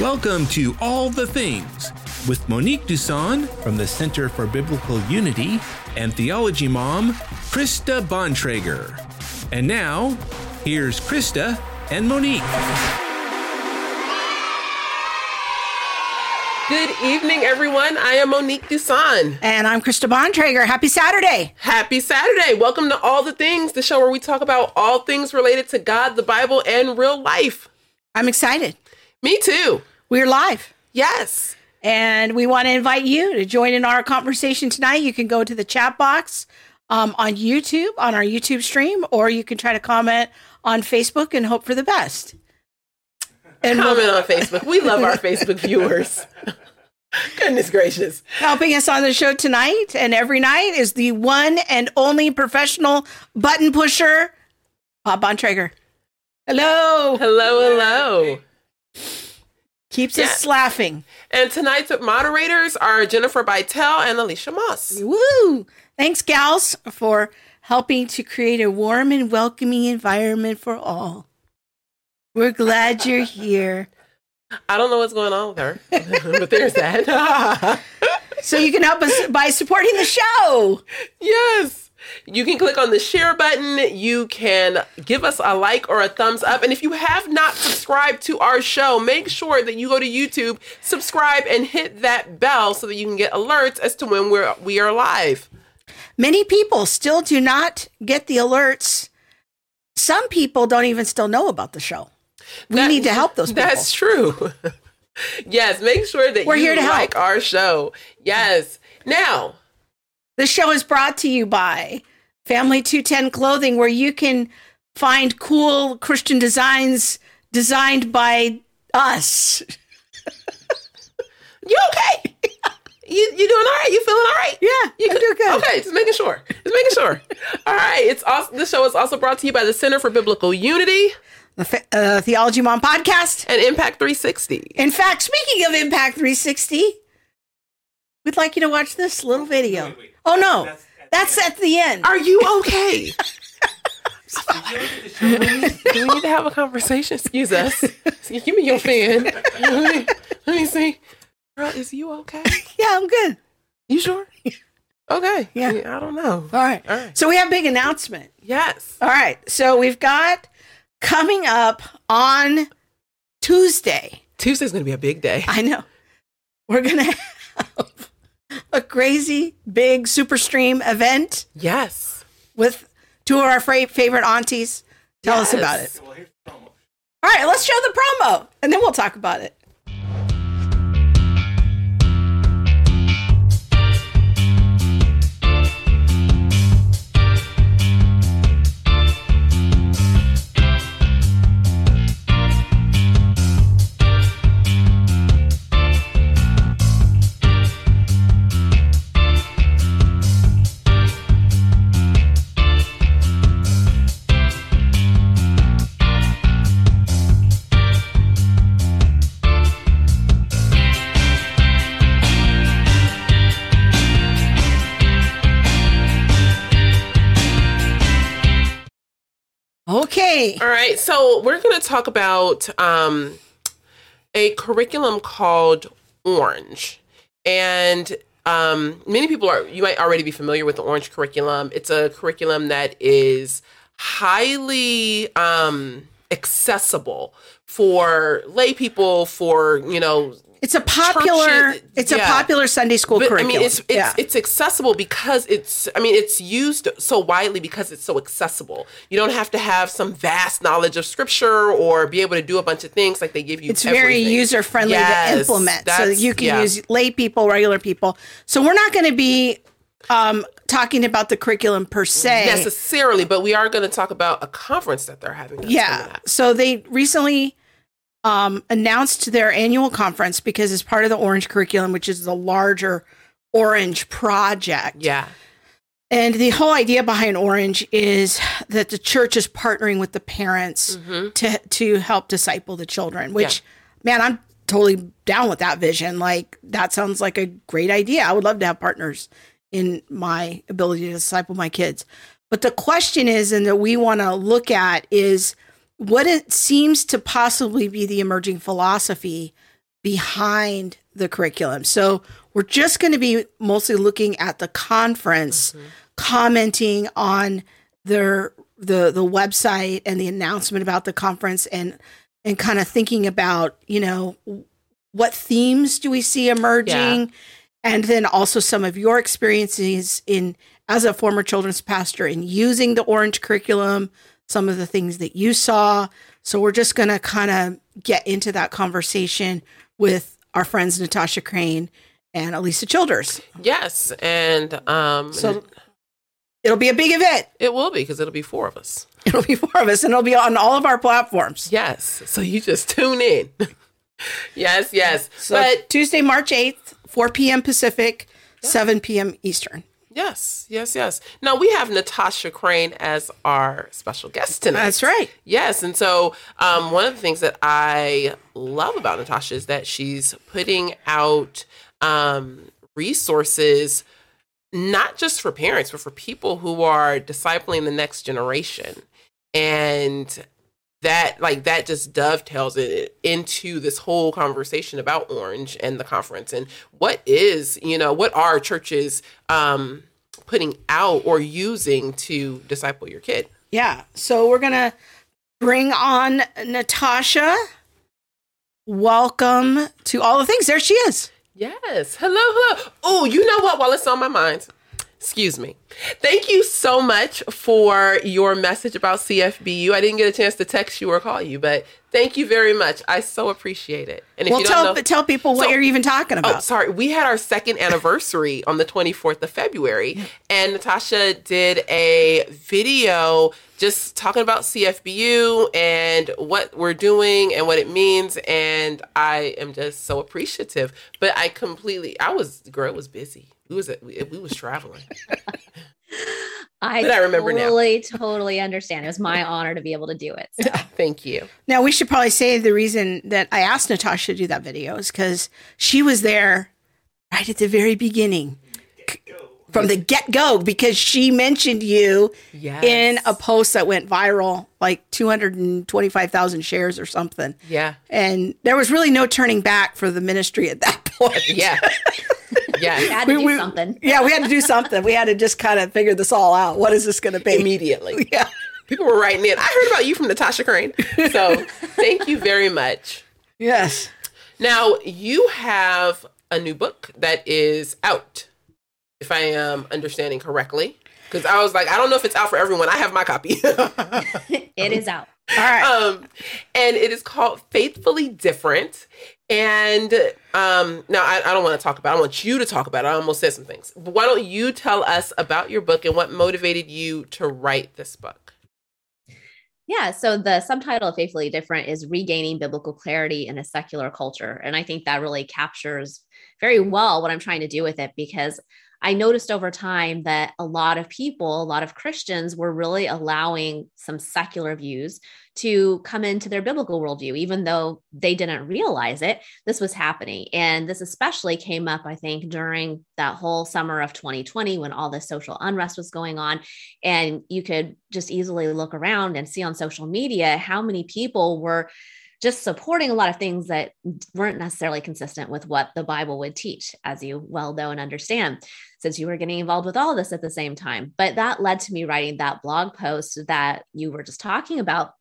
Welcome to All the Things with Monique Duson from the Center for Biblical Unity and Theology Mom, Krista Bontrager. And now, here's Krista and Monique. Good evening, everyone. I am Monique Duson. And I'm Krista Bontrager. Happy Saturday. Happy Saturday. Welcome to All the Things, the show where we talk about all things related to God, the Bible, and real life. I'm excited. Me too. We're live. Yes. And we want to invite you to join in our conversation tonight. You can go to the chat box um, on YouTube, on our YouTube stream, or you can try to comment on Facebook and hope for the best. And comment we'll- on Facebook. We love our Facebook viewers. Goodness gracious. Helping us on the show tonight and every night is the one and only professional button pusher, Bob Bontrager. Hello. Hello, hello. Keeps yeah. us laughing. And tonight's moderators are Jennifer Bytel and Alicia Moss. Woo! Thanks, gals, for helping to create a warm and welcoming environment for all. We're glad you're here. I don't know what's going on with her, but there's that. so you can help us by supporting the show. Yes. You can click on the share button. You can give us a like or a thumbs up. And if you have not subscribed to our show, make sure that you go to YouTube, subscribe, and hit that bell so that you can get alerts as to when we're we are live. Many people still do not get the alerts. Some people don't even still know about the show. We that, need to help those people. That's true. yes, make sure that we're here to like help. our show. Yes. Now, the show is brought to you by Family 210 Clothing, where you can find cool Christian designs designed by us. you okay? You you doing all right? You feeling all right? Yeah, you can doing good. Okay, just making sure. Just making sure. all right. It's also this show is also brought to you by the Center for Biblical Unity the uh, Theology Mom podcast, and Impact 360. In fact, speaking of Impact 360, we'd like you to watch this little video. Wait, wait. Oh no, that's, that's, at the end. Are you okay? do, we, need to have a conversation? Excuse us. Give me your fan. Let me, let me see. Girl, is you okay? yeah, I'm good. You sure? Okay. Yeah. I don't know. All right. All right. So we have a big announcement. Yes. All right. So we've got coming up on Tuesday. Tuesday's going to be a big day. I know. We're going to have a crazy big super stream event. Yes. With two of our favorite aunties. Tell yes. us about it. All right, let's show the promo and then we'll talk about it. All right. So we're going to talk about um, a curriculum called Orange. And um, many people are, you might already be familiar with the Orange curriculum. It's a curriculum that is highly um, accessible for lay people, for, you know, it's a popular. Church, it's yeah. a popular Sunday school but, curriculum. I mean, it's it's, yeah. it's accessible because it's. I mean, it's used so widely because it's so accessible. You don't have to have some vast knowledge of scripture or be able to do a bunch of things like they give you. It's everything. very user friendly yes, to implement, so you can yeah. use lay people, regular people. So we're not going to be um, talking about the curriculum per se necessarily, but we are going to talk about a conference that they're having. Yeah. So they recently um, announced their annual conference because it's part of the Orange curriculum, which is the larger Orange project. Yeah. And the whole idea behind Orange is that the church is partnering with the parents mm-hmm. to to help disciple the children. Which, yeah. man, I'm totally down with that vision. Like that sounds like a great idea. I would love to have partners in my ability to disciple my kids. But the question is, and that we want to look at is what it seems to possibly be the emerging philosophy behind the curriculum. So we're just going to be mostly looking at the conference, mm-hmm. commenting on their the the website and the announcement about the conference and and kind of thinking about, you know, what themes do we see emerging? Yeah. And then also some of your experiences in as a former children's pastor in using the orange curriculum, some of the things that you saw. So we're just going to kind of get into that conversation with our friends Natasha Crain and Alisa Childers. Yes, and um so it'll be a big event. It will be because it'll be four of us. It'll be four of us and it'll be on all of our platforms. Yes. So you just tune in. yes, yes. So but Tuesday, March 8th, 4 p.m. Pacific, yeah. 7 p.m. Eastern. Yes, yes, yes. Now we have Natasha Crain as our special guest tonight. That's right. Yes, and so um, one of the things that I love about Natasha is that she's putting out um, resources not just for parents, but for people who are discipling the next generation. And that like that just dovetails it into this whole conversation about orange and the conference. And what is you know what are churches um putting out or using to disciple your kid? Yeah. So we're gonna bring on natasha. Welcome to all the things. There she is. Yes. Hello hello. Oh you know what? While it's on my mind Excuse me. Thank you so much for your message about CFBU. I didn't get a chance to text you or call you, but thank you very much. I so appreciate it. And if well, you don't tell, know, tell people what so, you're even talking oh, about. Oh, sorry. We had our second anniversary on the 24th of February, and Natasha did a video just talking about CFBU and what we're doing and what it means. And I am just so appreciative. But I completely, I was, girl was busy. We was we, we was traveling. I, but I remember totally, now. totally understand. It was my honor to be able to do it. So. Thank you. Now we should probably say the reason that I asked Natasha to do that video is because she was there right at the very beginning. From the get go, because she mentioned you yes. in a post that went viral, like 225,000 shares or something. Yeah. And there was really no turning back for the ministry at that point. Yeah. Yeah, we had to we, do we, something. Yeah, we had to do something. We had to just kind of figure this all out. What is this going to be immediately? Yeah, people were writing in. I heard about you from Natasha Crain. So thank you very much. Yes. Now you have a new book that is out, if I am understanding correctly. Because I was like, I don't know if it's out for everyone. I have my copy. it is out. All right. Um, and it is called Faithfully Different. And um, now I, I don't want to talk about. It. I want you to talk about it. I almost said some things. But why don't you tell us about your book and what motivated you to write this book? Yeah, so the subtitle of Faithfully Different is Regaining Biblical Clarity in a Secular Culture. And I think that really captures very well what I'm trying to do with it because I noticed over time that a lot of people, a lot of Christians were really allowing some secular views to come into their biblical worldview, even though they didn't realize it. This was happening. And this especially came up, I think, during that whole summer of 2020 when all this social unrest was going on. And you could just easily look around and see on social media how many people were just supporting a lot of things that weren't necessarily consistent with what the Bible would teach, as you well know and understand, since you were getting involved with all of this at the same time. But that led to me writing that blog post that you were just talking about.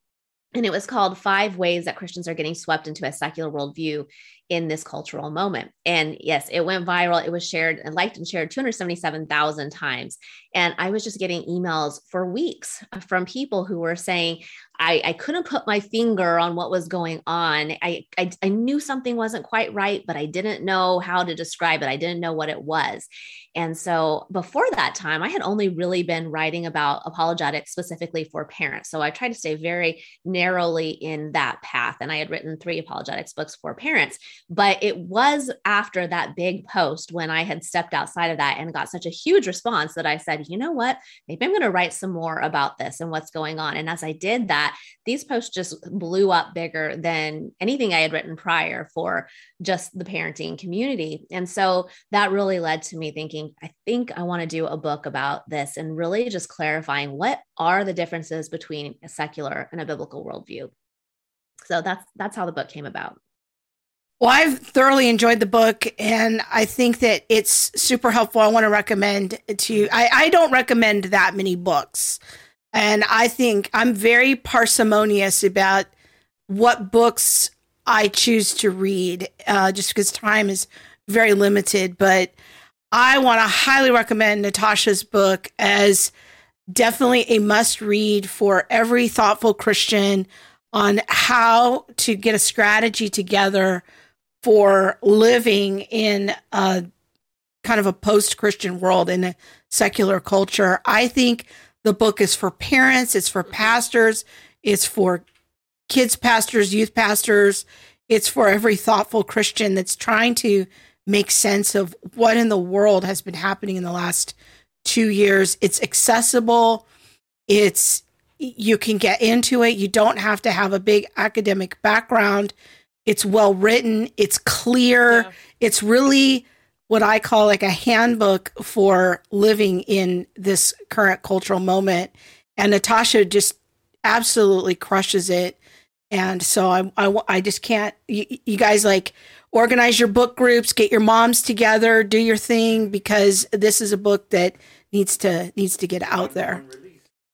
And it was called Five Ways That Christians Are Getting Swept into a Secular Worldview in this cultural moment. And yes, it went viral. It was shared and liked and shared 277,000 times. And I was just getting emails for weeks from people who were saying, I, I couldn't put my finger on what was going on. I, I, I knew something wasn't quite right, but I didn't know how to describe it. I didn't know what it was. And so before that time, I had only really been writing about apologetics specifically for parents. So I tried to stay very narrowly in that path. And I had written three apologetics books for parents. But it was after that big post when I had stepped outside of that and got such a huge response that I said, you know what? Maybe I'm going to write some more about this and what's going on. And as I did that, these posts just blew up bigger than anything I had written prior for just the parenting community. And so that really led to me thinking, I think I want to do a book about this and really just clarifying what are the differences between a secular and a biblical worldview. So that's that's how the book came about. Well, I've thoroughly enjoyed the book, and I think that it's super helpful. I want to recommend to I, I don't recommend that many books, and I think I'm very parsimonious about what books I choose to read, uh, just because time is very limited. But I want to highly recommend Natasha's book as definitely a must read for every thoughtful Christian on how to get a strategy together for living in a kind of a post Christian world in a secular culture. I think the book is for parents, it's for mm-hmm. pastors, it's for kids pastors, youth pastors, it's for every thoughtful Christian that's trying to make sense of what in the world has been happening in the last 2 years. It's accessible. It's you can get into it. You don't have to have a big academic background it's well written, it's clear, yeah. it's really what I call like a handbook for living in this current cultural moment. And Natasha just absolutely crushes it. And so I, I, I just can't, you, you guys like organize your book groups, get your moms together, do your thing, because this is a book that needs to, needs to get out there.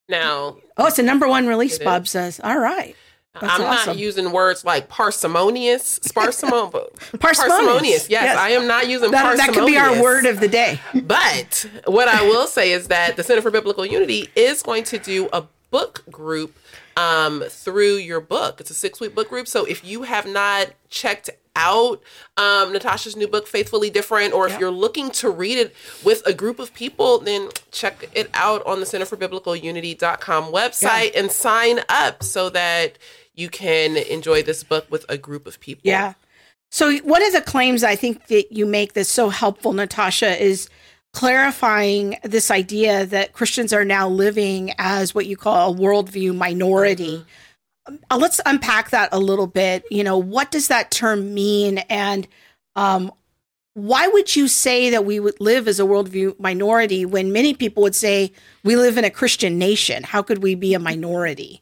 Now, oh, it's a number one release, Bob is. says. All right. That's I'm awesome. not using words like parsimonious, sparsimon, parsimonious. parsimonious. Yes, yes, I am not using that, parsimonious. That could be our word of the day. but what I will say is that the Center for Biblical Unity is going to do a book group um, through your book. It's a six week book group. So if you have not checked out um, Natasha's new book, Faithfully Different, or if yep. you're looking to read it with a group of people, then check it out on the Center for Biblical Unity.com website yeah. and sign up so that you can enjoy this book with a group of people. Yeah. So one of the claims I think that you make that's so helpful, Natasha, is clarifying this idea that Christians are now living as what you call a worldview minority. Mm-hmm. Uh, let's unpack that a little bit. You know, what does that term mean? And um, why would you say that we would live as a worldview minority when many people would say we live in a Christian nation? How could we be a minority?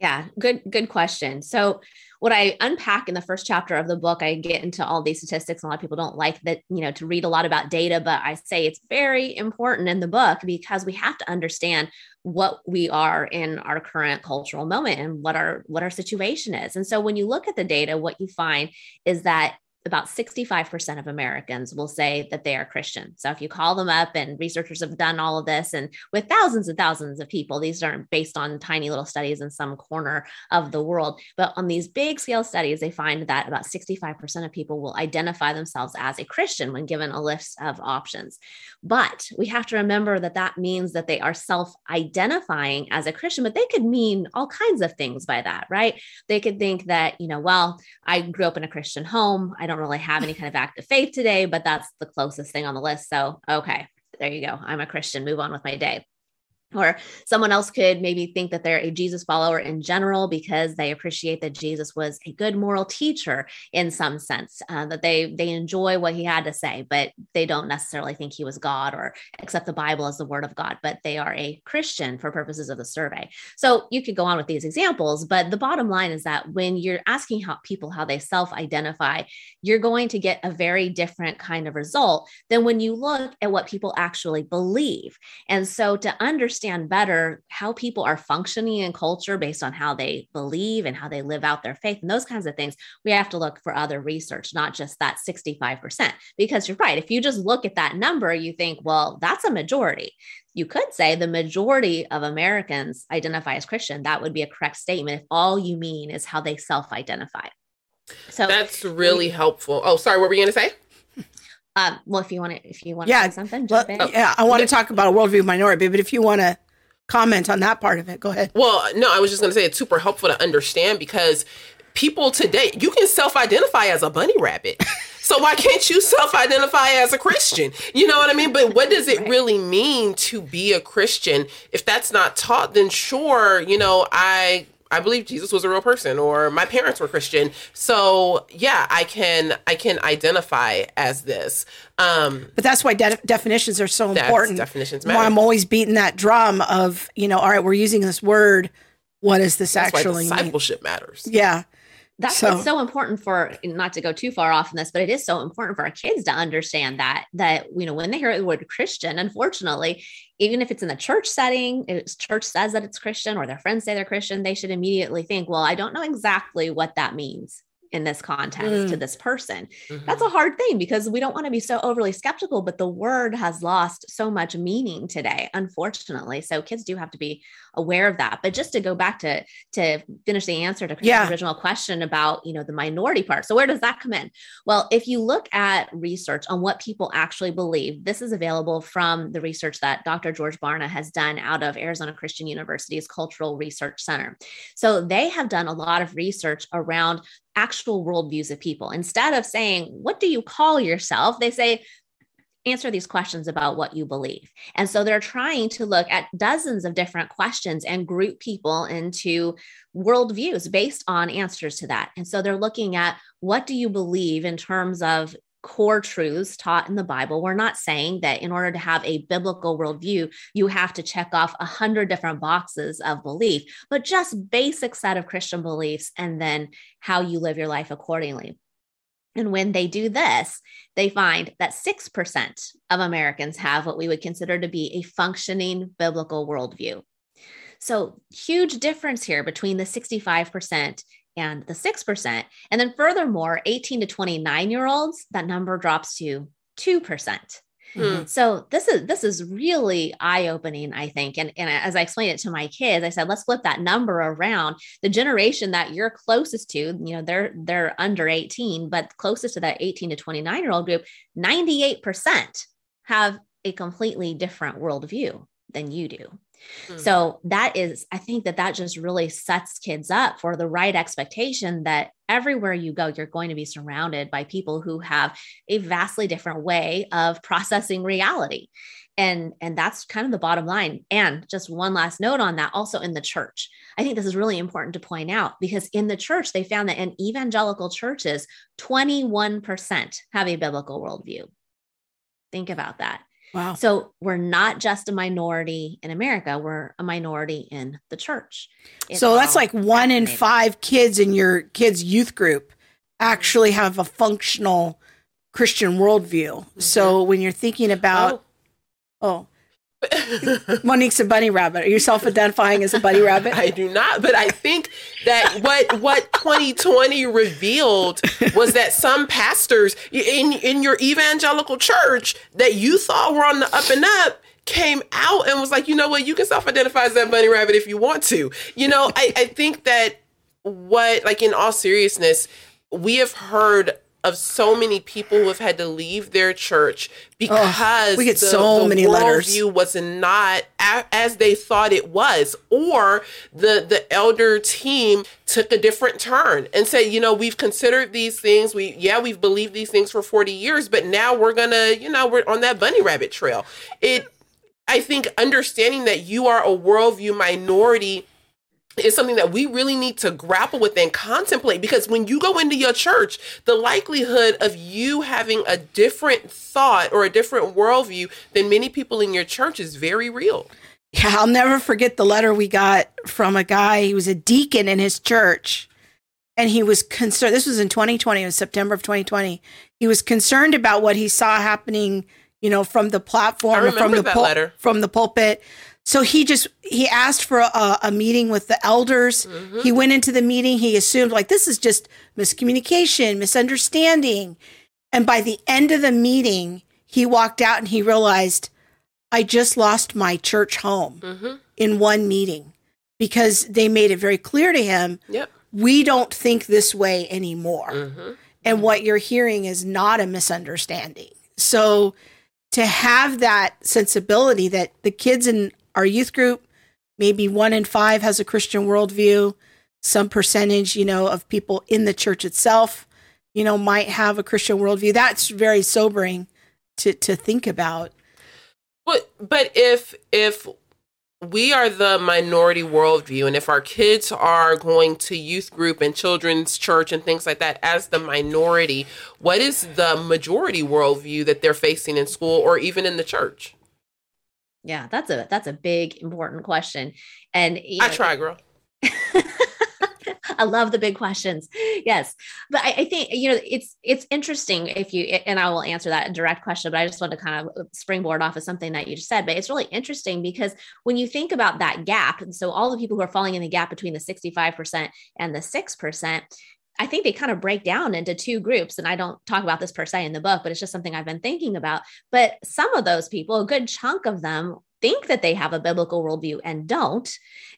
Yeah, good good question. So what I unpack in the first chapter of the book, I get into all these statistics. A lot of people don't like that, you know, to read a lot about data, but I say it's very important in the book because we have to understand what we are in our current cultural moment and what our what our situation is. And so when you look at the data, what you find is that about 65% of Americans will say that they are Christian. So if you call them up, and researchers have done all of this, and with thousands and thousands of people, these aren't based on tiny little studies in some corner of the world, but on these big scale studies, they find that about 65% of people will identify themselves as a Christian when given a list of options. But we have to remember that that means that they are self identifying as a Christian, but they could mean all kinds of things by that, right? They could think that, you know, well, I grew up in a Christian home. I don't don't really have any kind of active faith today, but that's the closest thing on the list. So, okay, there you go. I'm a Christian. Move on with my day or someone else could maybe think that they're a Jesus follower in general because they appreciate that Jesus was a good moral teacher in some sense, uh, that they they enjoy what he had to say, but they don't necessarily think he was God or accept the Bible as the word of God, but they are a Christian for purposes of the survey. So you could go on with these examples, but the bottom line is that when you're asking how people how they self-identify, you're going to get a very different kind of result than when you look at what people actually believe. And so to understand understand better how people are functioning in culture based on how they believe and how they live out their faith and those kinds of things, we have to look for other research, not just that 65%. Because you're right. If you just look at that number, you think, well, that's a majority. You could say the majority of Americans identify as Christian. That would be a correct statement if all you mean is how they self identify. So that's really helpful. Oh, sorry, what were you going to say? Um, well, if you want to, if you want to yeah, something, well, yeah, I want to talk about a worldview minority, but if you want to comment on that part of it, go ahead. Well, no, I was just going to say it's super helpful to understand because people today, you can self-identify as a bunny rabbit. So why can't you self-identify as a Christian? You know what I mean? But what does it really mean to be a Christian? If that's not taught, then sure, you know, I I believe Jesus was a real person or my parents were Christian. So yeah, I can I can identify as this. Um, but that's why de- definitions are so important. Definitions matter. Why I'm always beating that drum of you know, all right, we're using this word. What does this that's actually discipleship mean? matters. Yeah. that's so, so important for not to go too far off in this, but it is so important for our kids to understand that that you know when they hear the word Christian, unfortunately, even if it's in the church setting, if church says that it's Christian or their friends say they're Christian, they should immediately think, well, I don't know exactly what that means in this context mm. to this person. Mm-hmm. That's a hard thing because we don't want to be so overly skeptical, but the word has lost so much meaning today, unfortunately. So kids do have to be aware of that. But just to go back to to finish the answer to Chris's yeah. original question about, you know, the minority part. So where does that come in? Well, if you look at research on what people actually believe, this is available from the research that Dr. George Barna has done out of Arizona Christian University's Cultural Research Center. So they have done a lot of research around actual worldviews of people. Instead of saying, What do you call yourself? they say, Answer these questions about what you believe. And so they're trying to look at dozens of different questions and group people into worldviews based on answers to that. And so they're looking at what do you believe in terms of core truths taught in the Bible. We're not saying that in order to have a biblical worldview, you have to check off a hundred different boxes of belief, but just basic set of Christian beliefs and then how you live your life accordingly. And when they do this, they find that 6% of Americans have what we would consider to be a functioning biblical worldview. So, huge difference here between the 65% and the 6%. And then furthermore, 18 to 29 year olds, that number drops to 2%. Hmm. So this is this is really eye opening, I think. And, and as I explained it to my kids, I said, let's flip that number around. The generation that you're closest to, you know, they're they're under 18, but closest to that 18 to 29 year old group, 98% have a completely different worldview than you do. Mm. So that is, I think that that just really sets kids up for the right expectation that everywhere you go, you're going to be surrounded by people who have a vastly different way of processing reality. And, and that's kind of the bottom line. And just one last note on that also in the church. I think this is really important to point out because in the church, they found that in evangelical churches, 21% have a biblical worldview. Think about that. Wow. So we're not just a minority in America, we're a minority in the church. It's so that's like one in five kids in your kids' youth group actually have a functional Christian worldview. Mm-hmm. So when you're thinking about, oh, oh Monique's a bunny rabbit. Are you self-identifying as a bunny rabbit? I do not, but I think that what what 2020 revealed was that some pastors in in your evangelical church that you thought were on the up and up came out and was like, you know what, you can self-identify as that bunny rabbit if you want to. You know, I, I think that what like in all seriousness, we have heard of so many people who have had to leave their church because oh, we get the, so the many letters. View was not a, as they thought it was, or the the elder team took a different turn and said, you know, we've considered these things. We yeah, we've believed these things for forty years, but now we're gonna, you know, we're on that bunny rabbit trail. It, I think, understanding that you are a worldview minority is something that we really need to grapple with and contemplate because when you go into your church, the likelihood of you having a different thought or a different worldview than many people in your church is very real. Yeah, I'll never forget the letter we got from a guy. He was a deacon in his church and he was concerned. This was in 2020, it was September of 2020. He was concerned about what he saw happening, you know, from the platform, from the pul- from the pulpit so he just he asked for a, a meeting with the elders. Mm-hmm. He went into the meeting. He assumed like this is just miscommunication, misunderstanding. And by the end of the meeting, he walked out and he realized I just lost my church home mm-hmm. in one meeting because they made it very clear to him. Yep. We don't think this way anymore. Mm-hmm. And what you're hearing is not a misunderstanding. So to have that sensibility that the kids in our youth group, maybe one in five has a Christian worldview. Some percentage, you know, of people in the church itself, you know, might have a Christian worldview. That's very sobering to to think about. But but if if we are the minority worldview, and if our kids are going to youth group and children's church and things like that as the minority, what is the majority worldview that they're facing in school or even in the church? Yeah, that's a that's a big important question. And I try, girl. I love the big questions. Yes. But I, I, think, you know, it's it's interesting if you and I will answer that direct question, but I just want to kind of springboard off of something that you just said. But it's really interesting because when you think about that gap, and so all the people who are falling in the gap between the 65% and the 6%, I think they kind of break down into two groups. And I don't talk about this per se in the book, but it's just something I've been thinking about. But some of those people, a good chunk of them, think that they have a biblical worldview and don't.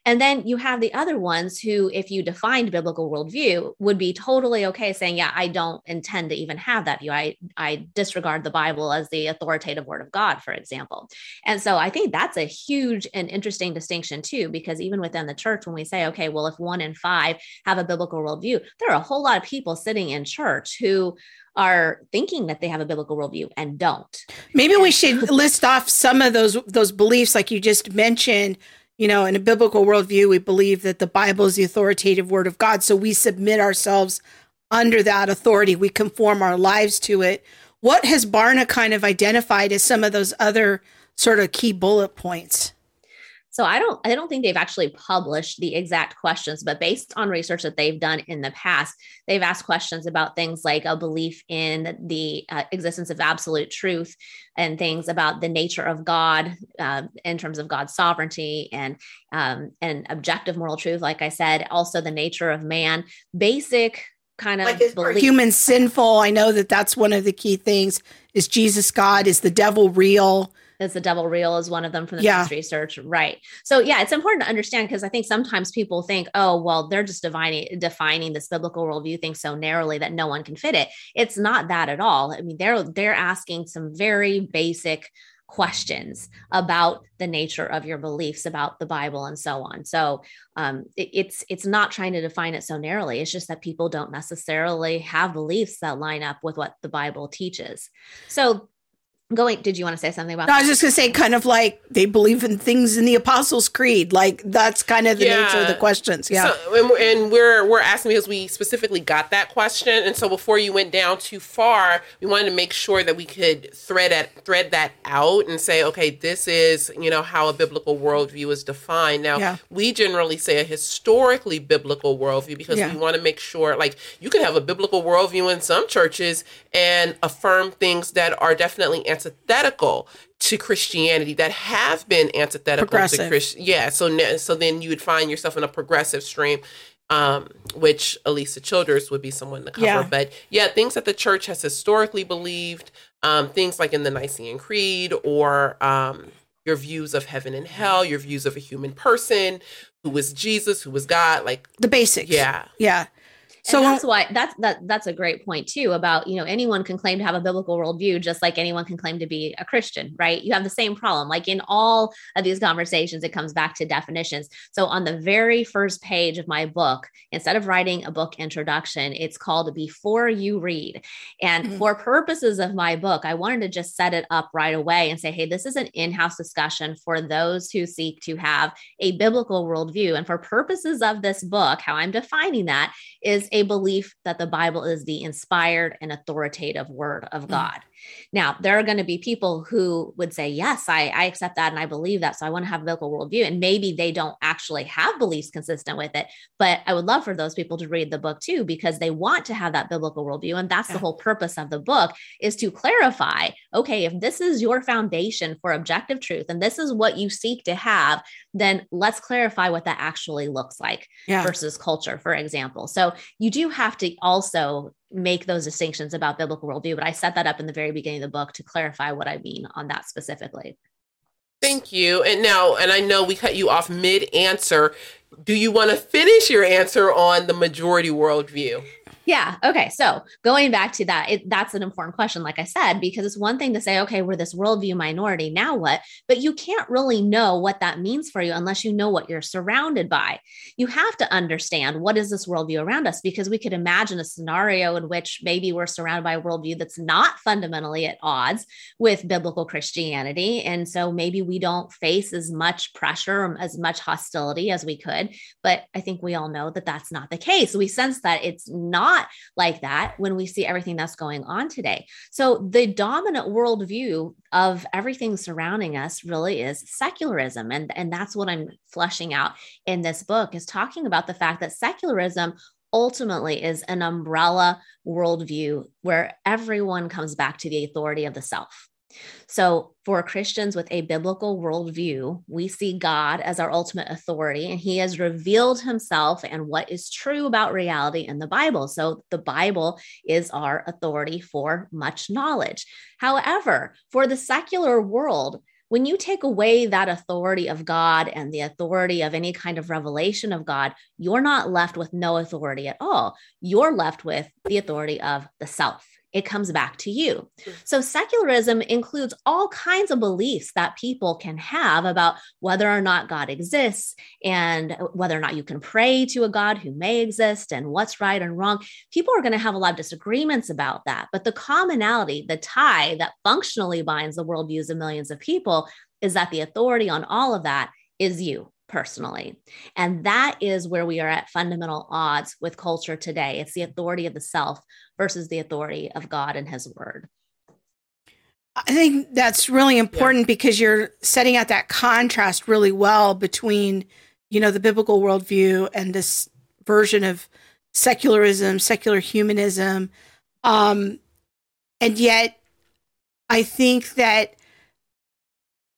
And then you have the other ones who, if you defined biblical worldview, would be totally okay saying, Yeah, I don't intend to even have that view. I, I disregard the Bible as the authoritative word of God, for example. And so I think that's a huge and interesting distinction, too, because even within the church, when we say, okay, well, if one in five have a biblical worldview, there are a whole lot of people sitting in church who are thinking that they have a biblical worldview and don't. Maybe we should list off some of those those beliefs, like you just mentioned. You know, in a biblical worldview, we believe that the Bible is the authoritative word of God. So we submit ourselves under that authority. We conform our lives to it. What has Barna kind of identified as some of those other sort of key bullet points? So I don't I don't think they've actually published the exact questions, but based on research that they've done in the past, they've asked questions about things like a belief in the uh, existence of absolute truth and things about the nature of God uh, in terms of God's sovereignty and um, and objective moral truth. Like I said, also the nature of man, basic kind of like is human sinful. I know that that's one of the key things. Is Jesus God? Is the devil real? Is the devil real is one of them from the yeah. research. Right. So yeah it's important to understand because i think sometimes people think oh well they're just defining defining this biblical worldview thing so narrowly that no one can fit it. It's not that at all. I mean they're they're asking some very basic questions about the nature of your beliefs about the bible and so on. So um, it, it's it's not trying to define it so narrowly. It's just that people don't necessarily have beliefs that line up with what the bible teaches. So going did you want to say something about no, i was just going to say kind of like they believe in things in the apostles creed like that's kind of the yeah. nature of the questions yeah so, and, and, we're we're asking because we specifically got that question and so before you went down too far we wanted to make sure that we could thread that thread that out and say okay this is you know how a biblical worldview is defined now yeah. we generally say a historically biblical worldview because yeah. we want to make sure like you can have a biblical worldview in some churches and affirm things that are definitely antithetical to Christianity that have been antithetical to Christian. Yeah, so so then you would find yourself in a progressive stream, um, which Alisa Childers would be someone to cover. Yeah. But yeah, things that the church has historically believed, um, things like in the Nicene Creed or um, your views of heaven and hell, your views of a human person who was Jesus, who was God, like the basics. Yeah, yeah so that's why that's that that's a great point too about you know anyone can claim to have a biblical worldview just like anyone can claim to be a christian right? You have the same problem. Like in all of these conversations it comes back to definitions. So on the very first page of my book instead of writing a book introduction it's called before you read. And mm-hmm. for purposes of my book i wanted to just set it up right away and say hey this is an in-house discussion for those who seek to have a biblical worldview. And for purposes of this book how i'm defining that is a belief that the Bible is the inspired and authoritative word of mm. God. Now, there are going to be people who would say, Yes, I, I accept that and I believe that. So I want to have a biblical worldview. And maybe they don't actually have beliefs consistent with it. But I would love for those people to read the book too, because they want to have that biblical worldview. And that's yeah. the whole purpose of the book is to clarify okay, if this is your foundation for objective truth and this is what you seek to have, then let's clarify what that actually looks like yeah. versus culture, for example. So you do have to also make those distinctions about biblical worldview, but I set that up in the very beginning of the book to clarify what I mean on that specifically. Thank you. And now, and I know we cut you off mid answer. Do you want to finish your answer on the majority worldview? Yeah. Okay. So going back to that, it, that's an important question, like I said, because it's one thing to say, okay, we're this worldview minority. Now what? But you can't really know what that means for you unless you know what you're surrounded by. You have to understand what is this worldview around us, because we could imagine a scenario in which maybe we're surrounded by a worldview that's not fundamentally at odds with biblical Christianity. And so maybe we don't face as much pressure, as much hostility as we could. But I think we all know that that's not the case. We sense that it's not not like that when we see everything that's going on today. So, the dominant worldview of everything surrounding us really is secularism. And, and that's what I'm fleshing out in this book is talking about the fact that secularism ultimately is an umbrella worldview where everyone comes back to the authority of the self. So, for Christians with a biblical worldview, we see God as our ultimate authority, and He has revealed Himself and what is true about reality in the Bible. So, the Bible is our authority for much knowledge. However, for the secular world, when you take away that authority of God and the authority of any kind of revelation of God, you're not left with no authority at all. You're left with the authority of the self it comes back to you. Mm. So, secularism includes all kinds of beliefs that people can have about whether or not God exists and whether or not you can pray to a God who may exist and what's right and wrong. People are going to have a lot of disagreements about that. But the commonality, the tie that functionally binds the worldviews of millions of people is that the authority on all of that is you personally. And that is where we are at fundamental odds with culture today. It's the authority of the self versus the authority of God and his word. I think that's really important yeah. because you're setting out that contrast really well between, you know, the biblical worldview and this version of secularism, secular humanism. Um, and yet, I think that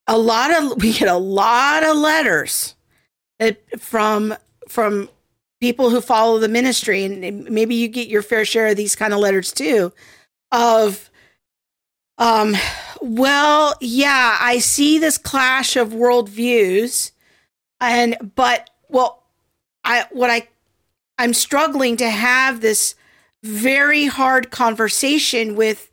a lot of we get a lot of letters from from people who follow the ministry and maybe you get your fair share of these kind of letters too of um well yeah i see this clash of worldviews and but well i what i i'm struggling to have this very hard conversation with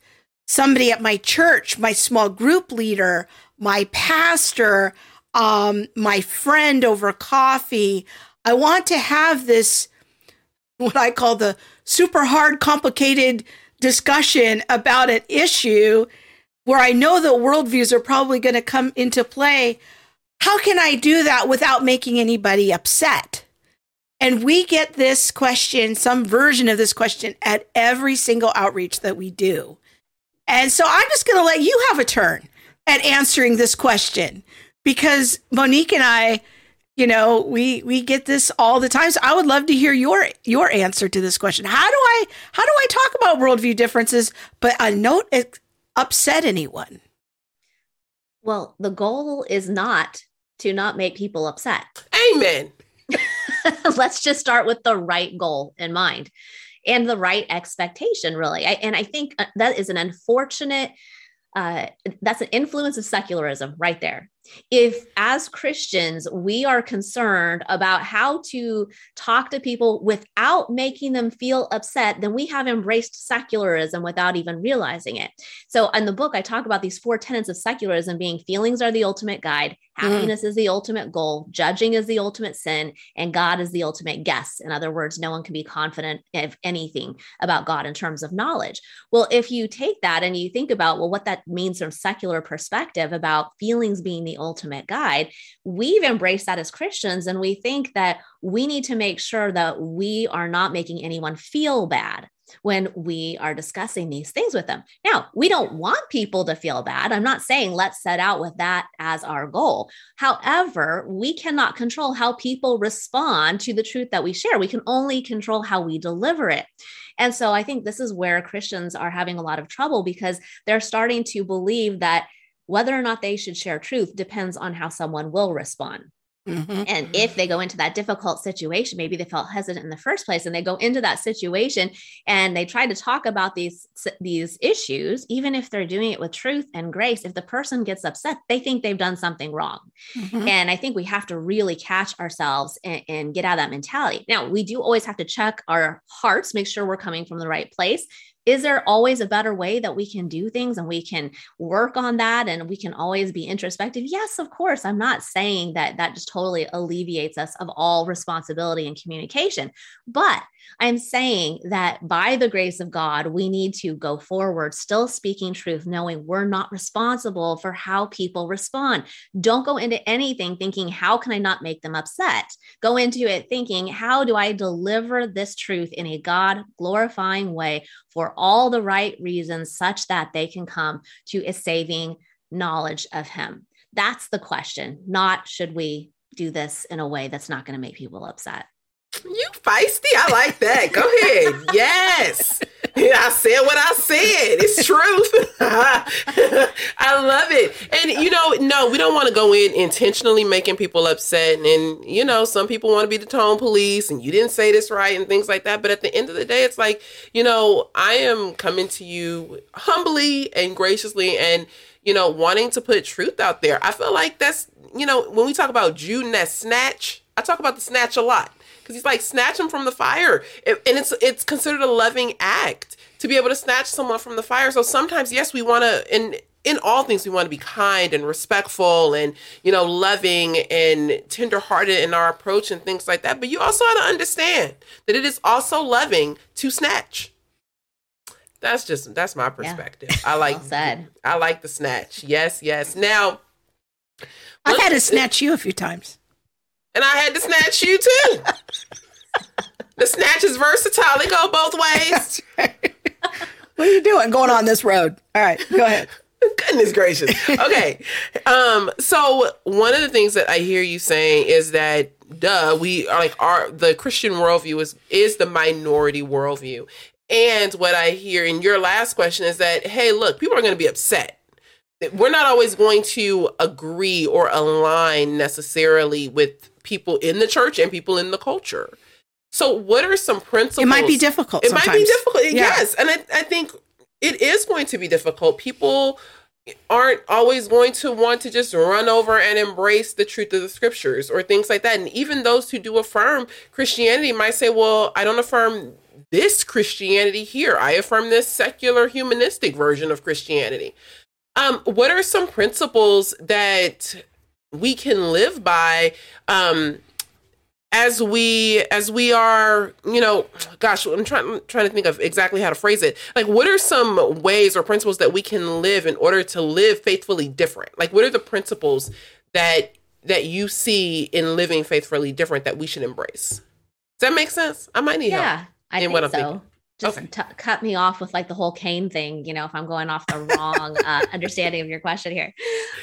somebody at my church my small group leader my pastor um, my friend over coffee. I want to have this, what I call the super hard, complicated discussion about an issue where I know the worldviews are probably going to come into play. How can I do that without making anybody upset? And we get this question, some version of this question at every single outreach that we do. And so I'm just going to let you have a turn at answering this question because Monique and I, you know, we we get this all the time. So I would love to hear your your answer to this question. How do I how do I talk about worldview differences, but I don't upset anyone? Well, the goal is not to not make people upset. Amen. Let's just start with the right goal in mind and the right expectation, really. I, and I think uh, that is an unfortunate uh, that's an influence of secularism right there if as Christians we are concerned about how to talk to people without making them feel upset, then we have embraced secularism without even realizing it. So in the book, I talk about these four tenets of secularism being feelings are the ultimate guide. Happiness mm. is the ultimate goal, judging is the ultimate sin, and God is the ultimate guess. In other words, no one can be confident of anything about God in terms of knowledge. Well, if you take that and you think about, well, what that means from secular perspective about feelings being the ultimate guide, we've embraced that as Christians. And we think that we need to make sure that we are not making anyone feel bad when we are discussing these things with them. Now, we don't want people to feel bad. I'm not saying let's set out with that as our goal. However, we cannot control how people respond to the truth that we share. We can only control how we deliver it. And so I think this is where Christians are having a lot of trouble because they're starting to believe that whether or not they should share truth depends on how someone will respond. Mm-hmm. And if they go into that difficult situation, maybe they felt hesitant in the first place, and they go into that situation and they try to talk about these these issues, even if they're doing it with truth and grace. If the person gets upset, they think they've done something wrong. Mm-hmm. And I think we have to really catch ourselves and, and get out of that mentality. Now, we do always have to check our hearts, make sure we're coming from the right place is there always a better way that we can do things and we can work on that and we can always be introspective? Yes of course. I'm not saying that that just totally alleviates us of all responsibility and communication but I'm saying that by the grace of God, we need to go forward, still speaking truth, knowing we're not responsible for how people respond. Don't go into anything thinking, how can I not make them upset? Go into it thinking, how do I deliver this truth in a God glorifying way for all the right reasons, such that they can come to a saving knowledge of Him? That's the question, not should we do this in a way that's not going to make people upset. You feisty. I like that. Go ahead. yes. I said what I said. It's truth. I love it. And you know, no, we don't want to go in intentionally making people upset. And you know, some people want to be the tone police and you didn't say this right and things like that. But at the end of the day, it's like, you know, I am coming to you humbly and graciously and you know, wanting to put truth out there. I feel like that's, you know, when we talk about and that snatch, I talk about the snatch a lot because he's like snatch him from the fire, and it's it's considered a loving act to be able to snatch someone from the fire. So sometimes, yes, we want to, in in all things, we want to be kind and respectful and you know loving and tenderhearted in our approach and things like that. But you also have to understand that it is also loving to snatch. That's just that's my perspective. Yeah. I like well said. I like the snatch. Yes, yes. Now I've had to snatch you a few times and I had to snatch you too. the snatch is versatile; they go both ways. what are you doing going on this road? All right, go ahead. Goodness gracious. Okay. um, so one of the things that I hear you saying is that duh, we are like our the Christian worldview is is the minority worldview. And what I hear in your last question is that, hey, look, people are gonna be upset we're not always going to agree or align necessarily with people in the church and people in the culture. So, what are some principles? It might be difficult. It sometimes. might be difficult. Yeah. Yes, and I, I think it is going to be difficult. People aren't always going to want to just run over and embrace the truth of the scriptures or things like that. And even those who do affirm Christianity might say, "Well, I don't affirm." This Christianity here. I affirm this secular humanistic version of Christianity. Um, what are some principles that we can live by um, as we as we are you know gosh i'm trying I'm trying to think of exactly how to phrase it. Like what are some ways or principles that we can live in order to live faithfully different? Like what are the principles that that you see in living faithfully different that we should embrace? Does that make sense? I might need help. yeah help i think so thinking just okay. t- cut me off with like the whole cane thing, you know, if I'm going off the wrong uh, understanding of your question here.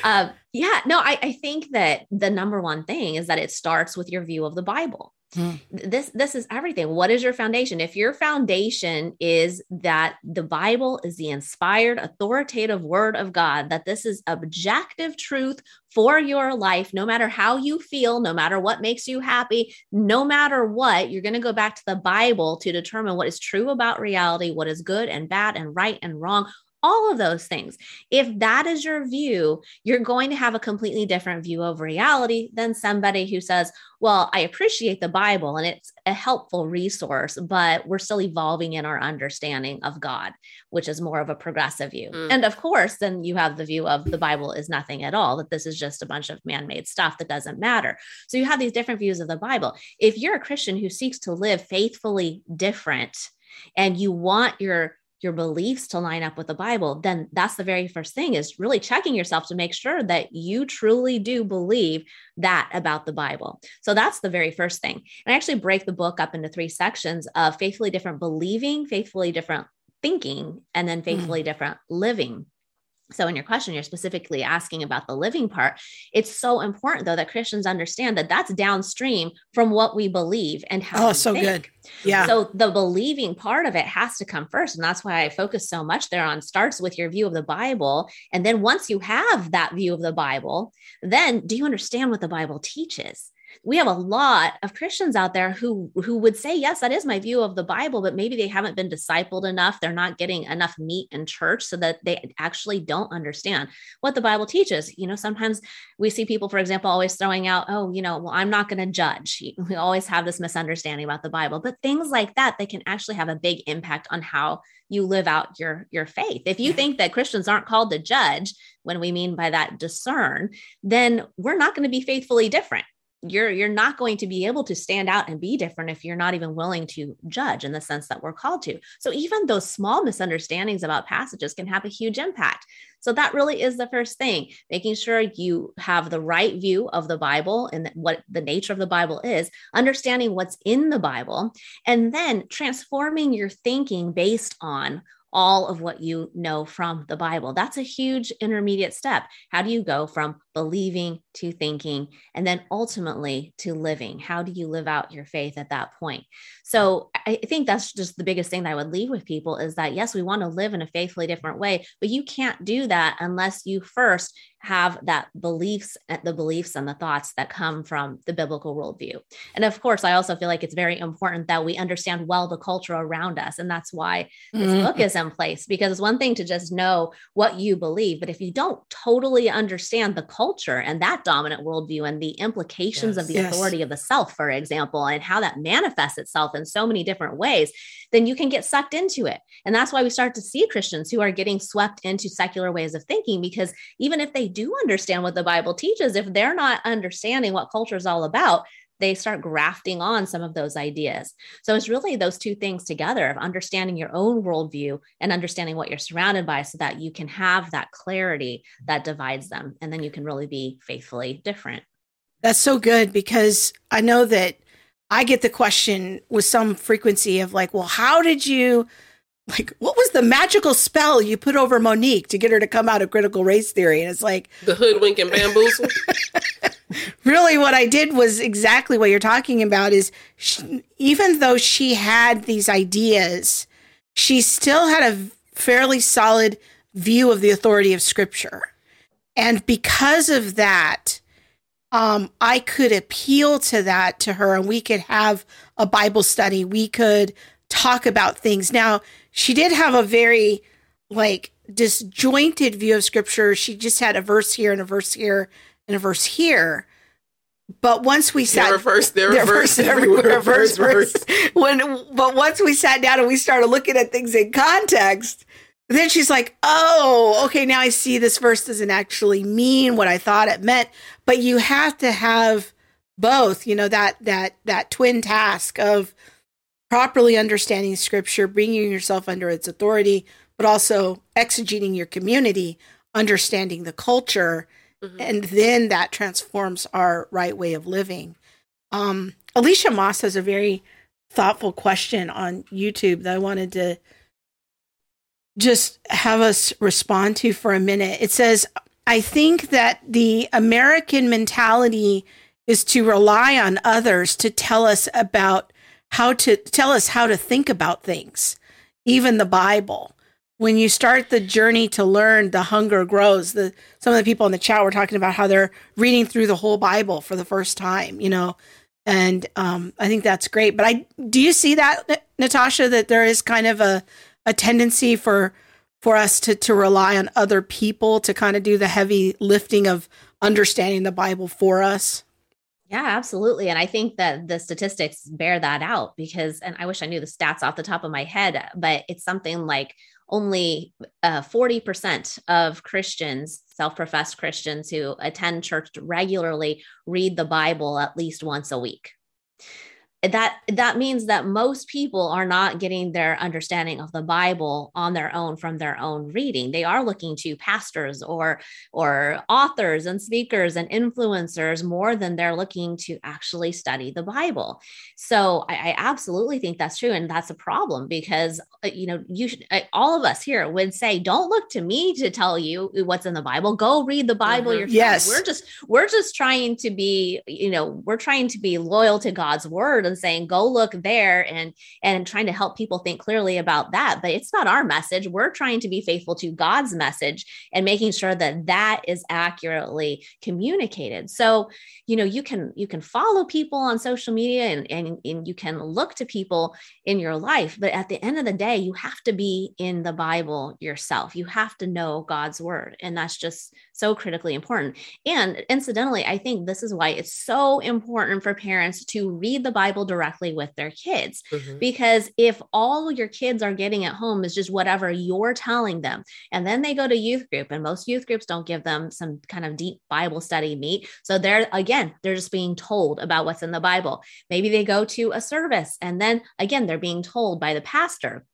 Uh, yeah, no, I, I think that the number one thing is that it starts with your view of the Bible. Mm. This this is everything. What is your foundation? If your foundation is that the Bible is the inspired authoritative word of God, that this is objective truth for your life, no matter how you feel, no matter what makes you happy, no matter what, you're going to go back to the Bible to determine what is true about reality, what is good and bad and right and wrong, all of those things. If that is your view, you're going to have a completely different view of reality than somebody who says, Well, I appreciate the Bible and it's a helpful resource, but we're still evolving in our understanding of God, which is more of a progressive view. Mm. And of course, then you have the view of the Bible is nothing at all, that this is just a bunch of man made stuff that doesn't matter. So you have these different views of the Bible. If you're a Christian who seeks to live faithfully different, and you want your your beliefs to line up with the Bible, then that's the very first thing is really checking yourself to make sure that you truly do believe that about the Bible. So that's the very first thing. And I actually break the book up into three sections of faithfully different believing, faithfully different thinking, and then faithfully mm. different living. So, in your question, you're specifically asking about the living part. It's so important, though, that Christians understand that that's downstream from what we believe and how. Oh, so think. good. Yeah. So, the believing part of it has to come first. And that's why I focus so much there on starts with your view of the Bible. And then, once you have that view of the Bible, then do you understand what the Bible teaches? We have a lot of Christians out there who who would say, yes, that is my view of the Bible, but maybe they haven't been discipled enough. They're not getting enough meat in church so that they actually don't understand what the Bible teaches. You know, sometimes we see people, for example, always throwing out, oh, you know, well, I'm not going to judge. We always have this misunderstanding about the Bible, but things like that, they can actually have a big impact on how you live out your your faith. If you think that Christians aren't called to judge, when we mean by that discern, then we're not going to be faithfully different you're you're not going to be able to stand out and be different if you're not even willing to judge in the sense that we're called to so even those small misunderstandings about passages can have a huge impact so that really is the first thing making sure you have the right view of the bible and what the nature of the bible is understanding what's in the bible and then transforming your thinking based on all of what you know from the Bible. That's a huge intermediate step. How do you go from believing to thinking and then ultimately to living? How do you live out your faith at that point? So I think that's just the biggest thing that I would leave with people is that yes, we want to live in a faithfully different way, but you can't do that unless you first have that beliefs, eh, the beliefs and the thoughts that come from the biblical worldview. And of course, I also feel like it's very important that we understand well the culture around us. And that's why this mm-hmm. book is in place, because it's one thing to just know what you believe, but if you don't totally understand the culture and that dominant worldview and the implications yes. of the yes. authority of the self, for example, and how that manifests itself in so many different ways, then you can get sucked into it. And that's why we start to see Christians who are getting swept into secular ways of thinking, because even if they do understand what the Bible teaches, if they're not understanding what culture is all about, they start grafting on some of those ideas. So it's really those two things together of understanding your own worldview and understanding what you're surrounded by so that you can have that clarity that divides them. And then you can really be faithfully different. That's so good because I know that I get the question with some frequency of like, well, how did you like what was the magical spell you put over Monique to get her to come out of critical race theory? And it's like the hoodwink and bamboozle. really, what I did was exactly what you're talking about. Is she, even though she had these ideas, she still had a fairly solid view of the authority of Scripture, and because of that, um, I could appeal to that to her and we could have a Bible study. We could talk about things. Now, she did have a very like disjointed view of scripture. She just had a verse here and a verse here and a verse here. But once we sat, there verse, there verse, everywhere, verse, verse. When, but once we sat down and we started looking at things in context, then she's like, oh, okay, now I see this verse doesn't actually mean what I thought it meant. But you have to have both, you know, that that that twin task of properly understanding scripture, bringing yourself under its authority, but also exegeting your community, understanding the culture, mm-hmm. and then that transforms our right way of living. Um, Alicia Moss has a very thoughtful question on YouTube that I wanted to just have us respond to for a minute. It says, I think that the American mentality is to rely on others to tell us about how to tell us how to think about things, even the Bible. When you start the journey to learn, the hunger grows. The some of the people in the chat were talking about how they're reading through the whole Bible for the first time, you know, and um, I think that's great. But I do you see that, Natasha, that there is kind of a a tendency for for us to to rely on other people to kind of do the heavy lifting of understanding the Bible for us? Yeah, absolutely. And I think that the statistics bear that out because, and I wish I knew the stats off the top of my head, but it's something like only uh, 40% of Christians, self professed Christians who attend church regularly, read the Bible at least once a week that that means that most people are not getting their understanding of the bible on their own from their own reading. They are looking to pastors or or authors and speakers and influencers more than they're looking to actually study the bible. So i, I absolutely think that's true. And that's a problem because uh, you know you should uh, all of us here would say don't look to me to tell you what's in the bible. Go read the bible mm-hmm. yourself. Yes. we're just we're just trying to be you know we're trying to be loyal to god's word and saying go look there and and trying to help people think clearly about that. But it's not our message. We're trying to be faithful to god's message and making sure that that is accurately communicated. So you know you can you can follow people on social media and, and, and you can look to people in your life but at the end of the day you have to be in the bible yourself. You have to know god's word and that's just so critically important and incidentally i think this is why it's so important for parents to read the bible directly with their kids. Mm-hmm. Because if all your kids are getting at home is just whatever you're telling them, and then they go to youth group, and most youth groups don't give them some kind of deep Bible study meet. So they're, again, they're just being told about what's in the Bible. Maybe they go to a service, and then again, they're being told by the pastor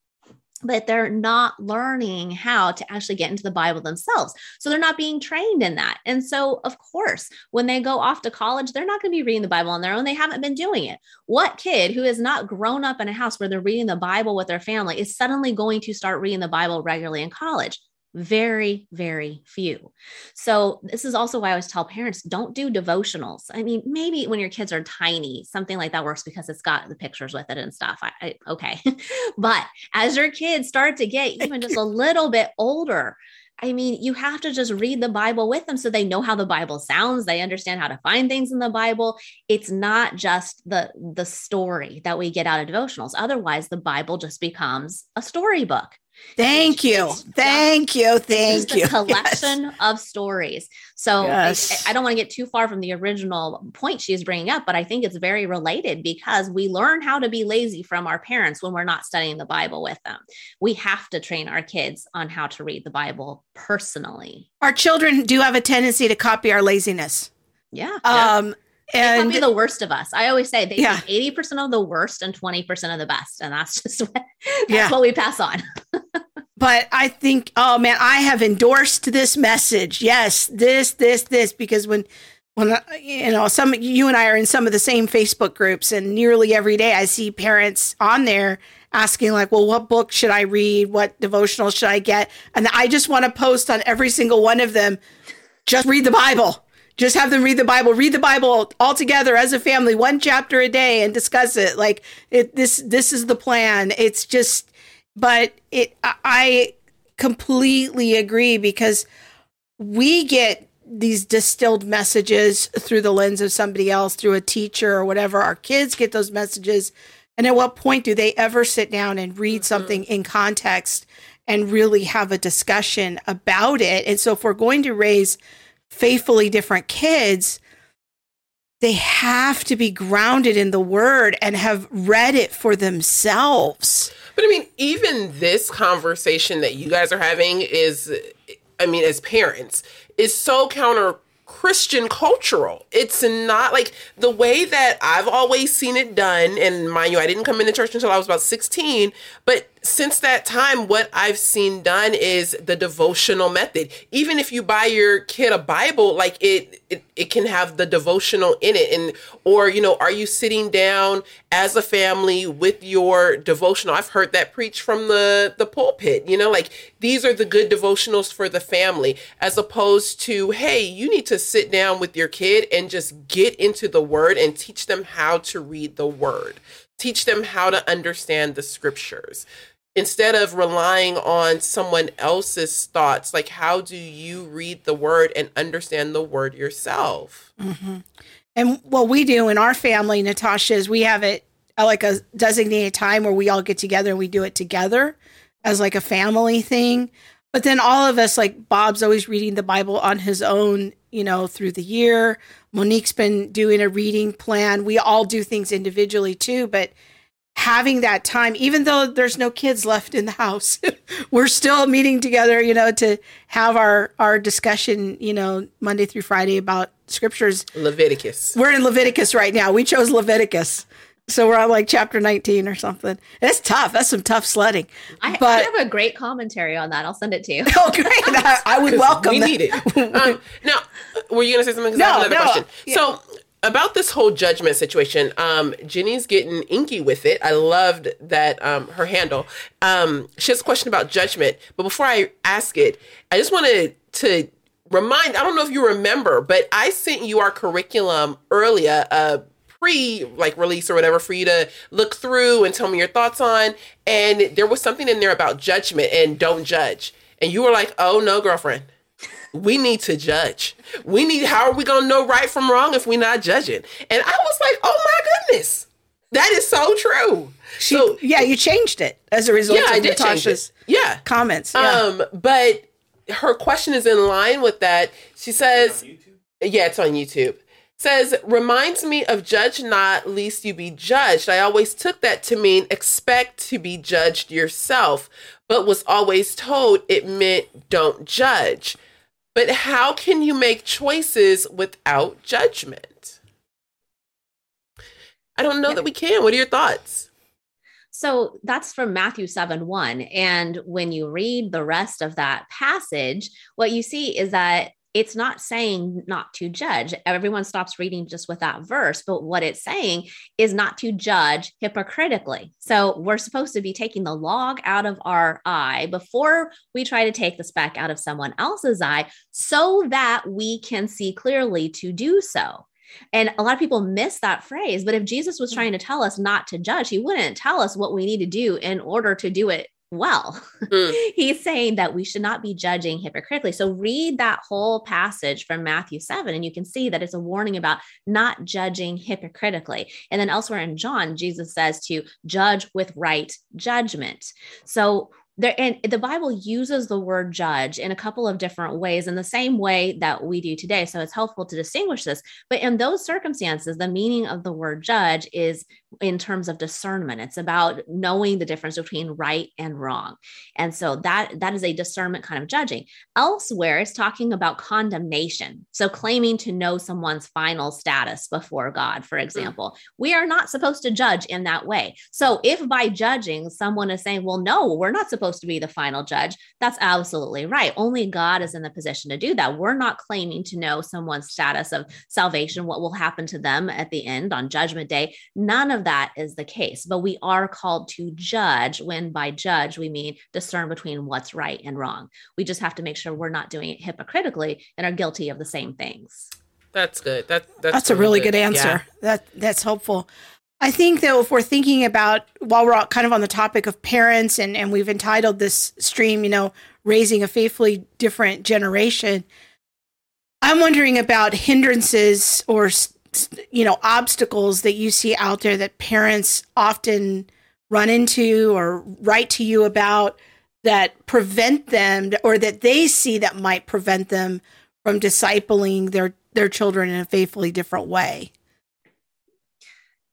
but they're not learning how to actually get into the Bible themselves. So they're not being trained in that. And so, of course, when they go off to college, they're not going to be reading the Bible on their own. They haven't been doing it. What kid who has not grown up in a house where they're reading the Bible with their family is suddenly going to start reading the Bible regularly in college? Very very few so this is also why i always tell parents don't do devotionals i mean maybe when your kids are tiny something like that works because it's got the pictures with it and stuff I, I, okay but as your kids start to get even just a little bit older I mean, you have to just read the Bible with them so they know how the Bible sounds. They understand how to find things in the Bible. It's not just the the story that we get out of devotionals. Otherwise, the Bible just becomes a storybook. Thank you. Thank you. Thank you. A collection yes. of stories. So yes. I, I, don't want to get too far from the original point she's bringing up, but I think it's very related because we learn how to be lazy from our parents when we're not studying the Bible with them. We have to train our kids on how to read the Bible personally. Our children do have a tendency to copy our laziness. Yeah. Um, and be the worst of us. I always say they yeah. 80% of the worst and 20% of the best. And that's just what, that's yeah. what we pass on. but I think, oh man, I have endorsed this message. Yes, this, this, this, because when, when uh, you know, some you and I are in some of the same Facebook groups, and nearly every day I see parents on there asking like, "Well, what book should I read? What devotional should I get?" And I just want to post on every single one of them, just read the Bible just have them read the Bible, read the Bible all together as a family, one chapter a day and discuss it. Like it, this, this is the plan. It's just, but it, I completely agree because we get these distilled messages through the lens of somebody else, through a teacher or whatever. Our kids get those messages. And at what point do they ever sit down and read mm-hmm. something in context and really have a discussion about it? And so if we're going to raise faithfully different kids, they have to be grounded in the word and have read it for themselves. But I mean, even this conversation that you guys are having is, I mean, as parents, is so counter Christian cultural. It's not like the way that I've always seen it done. And mind you, I didn't come into church until I was about 16, but since that time, what I've seen done is the devotional method. Even if you buy your kid a Bible, like it, it, it can have the devotional in it. And, or, you know, are you sitting down as a family with your devotional? I've heard that preach from the, the pulpit, you know, like these are the good devotionals for the family, as opposed to, hey, you need to sit down with your kid and just get into the word and teach them how to read the word teach them how to understand the scriptures instead of relying on someone else's thoughts like how do you read the word and understand the word yourself? Mm-hmm. and what we do in our family natasha is we have it uh, like a designated time where we all get together and we do it together as like a family thing. But then all of us like bob's always reading the bible on his own you know through the year. Monique's been doing a reading plan. We all do things individually too but having that time, even though there's no kids left in the house, we're still meeting together, you know, to have our, our discussion, you know, Monday through Friday about scriptures. Leviticus. We're in Leviticus right now. We chose Leviticus. So we're on like chapter 19 or something. It's tough. That's some tough sledding. I, but, I have a great commentary on that. I'll send it to you. Oh, great. I, I would welcome We that. need it. Um, now, were you going to say something? No, no. Question. Yeah. So about this whole judgment situation, um, Jenny's getting inky with it. I loved that um, her handle. Um, she has a question about judgment, but before I ask it, I just wanted to remind. I don't know if you remember, but I sent you our curriculum earlier, uh, pre like release or whatever, for you to look through and tell me your thoughts on. And there was something in there about judgment and don't judge. And you were like, "Oh no, girlfriend." We need to judge. We need, how are we going to know right from wrong if we're not judging? And I was like, oh my goodness, that is so true. She, so, yeah, you changed it as a result yeah, of Natasha's yeah. comments. Yeah. Um, but her question is in line with that. She says, yeah, it's on YouTube. says reminds me of judge not lest you be judged i always took that to mean expect to be judged yourself but was always told it meant don't judge but how can you make choices without judgment? I don't know that we can. What are your thoughts? So that's from Matthew 7 1. And when you read the rest of that passage, what you see is that it's not saying not to judge. Everyone stops reading just with that verse, but what it's saying is not to judge hypocritically. So we're supposed to be taking the log out of our eye before we try to take the speck out of someone else's eye so that we can see clearly to do so. And a lot of people miss that phrase. But if Jesus was hmm. trying to tell us not to judge, he wouldn't tell us what we need to do in order to do it well. Mm. He's saying that we should not be judging hypocritically. So read that whole passage from Matthew 7, and you can see that it's a warning about not judging hypocritically. And then elsewhere in John, Jesus says to judge with right judgment. So there and the bible uses the word judge in a couple of different ways in the same way that we do today so it's helpful to distinguish this but in those circumstances the meaning of the word judge is in terms of discernment. It's about knowing the difference between right and wrong. And so that that is a discernment kind of judging. Elsewhere it's talking about condemnation. So claiming to know someone's final status before god for mm. example. We are not supposed to judge in that way. So if by judging someone is saying well no we're not supposed to be the final judge that's absolutely right. Only god is in the position to do that. We're not claiming to know someone's status of salvation what will happen to them at the end on judgment day. None of that is the case, but we are called to judge when by judge we mean discern between what's right and wrong. We just have to make sure we're not doing it hypocritically and are guilty of the same things. That's good. That that's, that's a really good, good answer. Yeah. That that's helpful. I think that if we're thinking about while we're kind of on the topic of parents and and we've entitled this stream, you know, raising a faithfully different generation, I'm wondering about hindrances or you know obstacles that you see out there that parents often run into or write to you about that prevent them or that they see that might prevent them from discipling their their children in a faithfully different way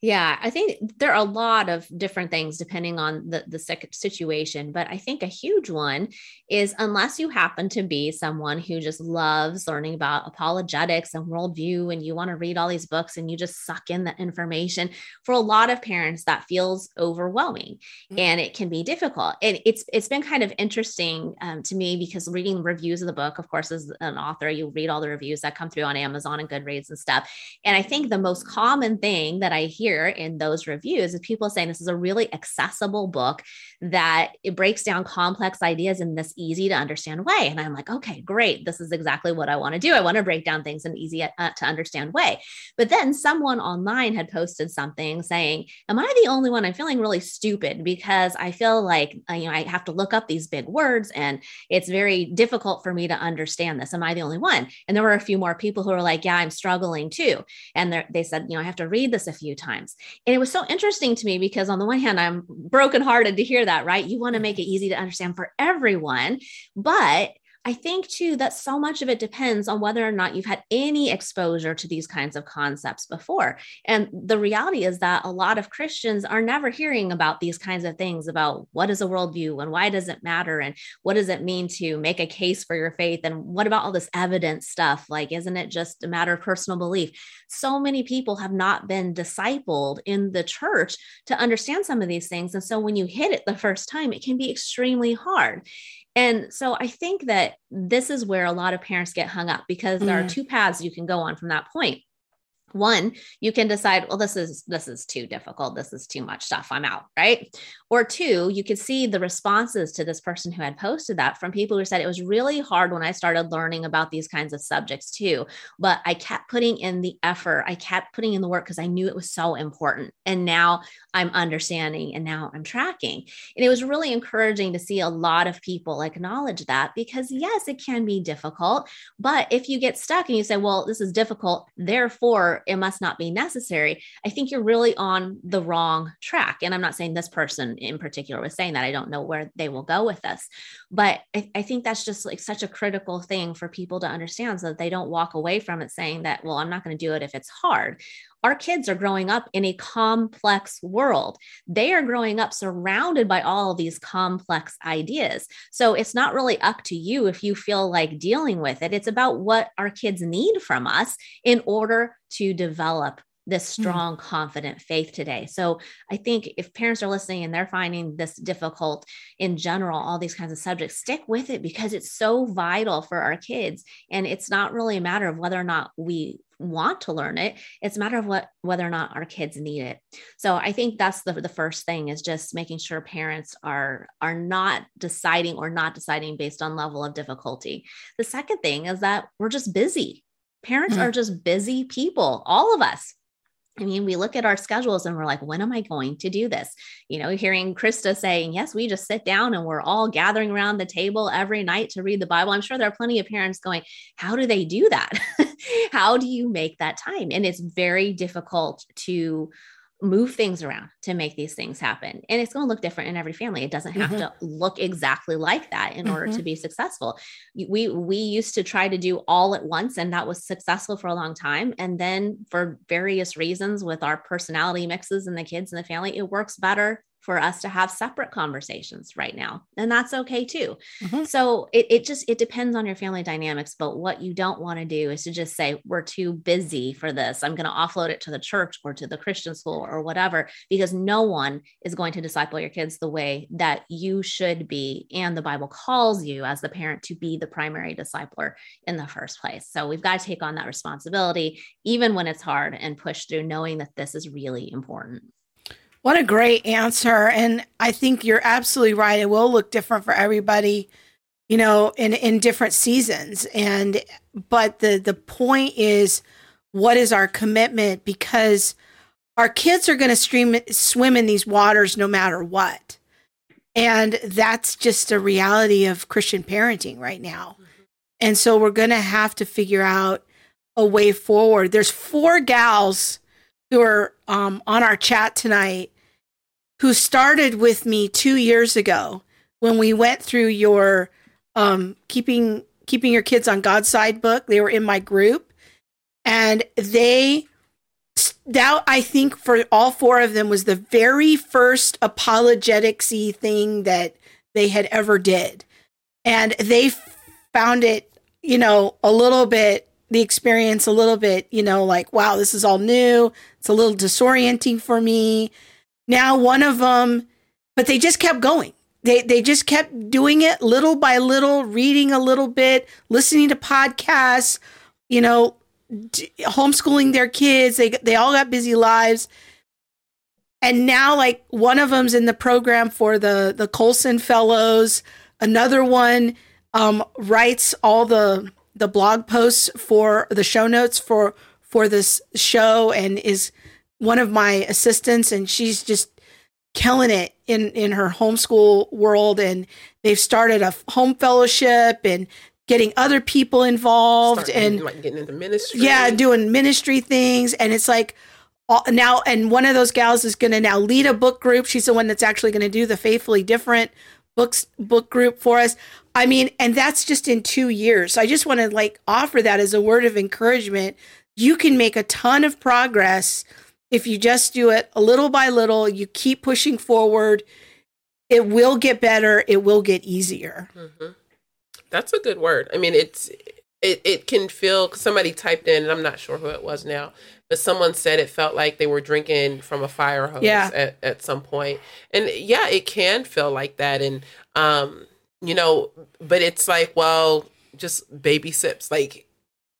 yeah, I think there are a lot of different things depending on the, the situation. But I think a huge one is unless you happen to be someone who just loves learning about apologetics and worldview, and you want to read all these books and you just suck in the information, for a lot of parents, that feels overwhelming mm-hmm. and it can be difficult. And it's it's been kind of interesting um, to me because reading reviews of the book, of course, as an author, you read all the reviews that come through on Amazon and Goodreads and stuff. And I think the most common thing that I hear hear in those reviews is people saying this is a really accessible book that it breaks down complex ideas in this easy to understand way. And I'm like, okay, great. This is exactly what I want to do. I want to break down things in easy uh, to understand way. But then someone online had posted something saying, am I the only one? I'm feeling really stupid because I feel like, uh, you know, I have to look up these big words and it's very difficult for me to understand this. Am I the only one? And there were a few more people who were like, yeah, I'm struggling too. And they said, you know, I have to read this a few times times. And it was so interesting to me because, on the one hand, I'm brokenhearted to hear that, right? You want to mm. make it easy to understand for everyone. But I think too that so much of it depends on whether or not you've had any exposure to these kinds of concepts before. And the reality is that a lot of Christians are never hearing about these kinds of things about what is a worldview and why does it matter and what does it mean to make a case for your faith and what about all this evidence stuff? Like, isn't it just a matter of personal belief? So many people have not been discipled in the church to understand some of these things. And so when you hit it the first time, it can be extremely hard. And so I think that this is where a lot of parents get hung up because there mm. are two paths you can go on from that point one you can decide well this is this is too difficult. This is too much stuff. I'm out right? Or two you could see the responses to this person who had posted that from people who said it was really hard when i started learning about these kinds of subjects too. But i kept putting in the effort. I kept putting in the work because i knew it was so important. And now i'm understanding and now i'm tracking. And it was really encouraging to see a lot of people acknowledge that because yes it can be difficult. But if you get stuck and you say well this is difficult therefore it must not be necessary, I think you're really on the wrong track. And I'm not saying this person in particular was saying that. I don't know where they will go with this. But I, I think that's just like such a critical thing for people to understand so that they don't walk away from it saying that, well, I'm not going to do it if it's hard our kids are growing up in a complex world. They are growing up surrounded by all these complex ideas. So it's not really up to you if you feel like dealing with it. It's about what our kids need from us in order to develop this hmm. strong, mm-hmm. confident faith today. So I think if parents are listening and they're finding this difficult in general, all these kinds of subjects, stick with it because it's so vital for our kids. And it's not really a matter of whether or not we want to learn it it's a matter of what whether or not our kids need it so i think that's the, the first thing is just making sure parents are are not deciding or not deciding based on level of difficulty the second thing is that we're just busy parents mm-hmm. are just busy people all of us I mean, we look at our schedules and we're like, when am I going to do this? You know, hearing Krista saying, yes, we just sit down and we're all gathering around the table every night to read the Bible. I'm sure there are plenty of parents going, how do they do that? how do you make that time? And it's very difficult to move things around to make these things happen. And it's going to look different in every family. It doesn't have mm-hmm. to look exactly like that in mm-hmm. order to mm-hmm. be successful. We we used to try to do all at once and that was successful for a long time and then for various reasons with our personality mixes and the kids and the family it works better for us to have separate conversations right now and that's okay too. Mm-hmm. so it, it just it depends on your family dynamics but what you don't want to do is to just say we're too busy for this. I'm going to offload it to the church or to the christian school or whatever because no one is going to disciple your kids the way that you should be and the bible calls you as the parent to be the primary discipler in the first place. So we've got to take on that responsibility even when it's hard and push through knowing that this is really important what a great answer. And I think you're absolutely right. It will look different for everybody, you know, in, in different seasons. And, but the, the point is, what is our commitment? Because our kids are going to stream, swim in these waters no matter what. And that's just a reality of Christian parenting right now. And so we're going to have to figure out a way forward. There's four gals who are um, on our chat tonight who started with me two years ago when we went through your um, keeping keeping your kids on God's side book. They were in my group, and they that I think for all four of them was the very first apologeticsy thing that they had ever did, and they found it, you know, a little bit the experience a little bit, you know, like, wow, this is all new. It's a little disorienting for me. Now, one of them, but they just kept going. They, they just kept doing it little by little, reading a little bit, listening to podcasts, you know, d- homeschooling their kids. They, they all got busy lives. And now, like, one of them's in the program for the, the Colson Fellows. Another one um, writes all the the blog posts for the show notes for for this show and is one of my assistants and she's just killing it in in her homeschool world. And they've started a home fellowship and getting other people involved Starting, and like getting into ministry. Yeah doing ministry things. And it's like now and one of those gals is going to now lead a book group. She's the one that's actually going to do the faithfully different books book group for us I mean, and that's just in two years. So I just want to like offer that as a word of encouragement. You can make a ton of progress if you just do it a little by little. You keep pushing forward. It will get better. It will get easier. Mm-hmm. That's a good word. I mean, it's it it can feel. Somebody typed in, and I'm not sure who it was now, but someone said it felt like they were drinking from a fire hose yeah. at, at some point. And yeah, it can feel like that. And um, you know, but it's like, well, just baby steps, like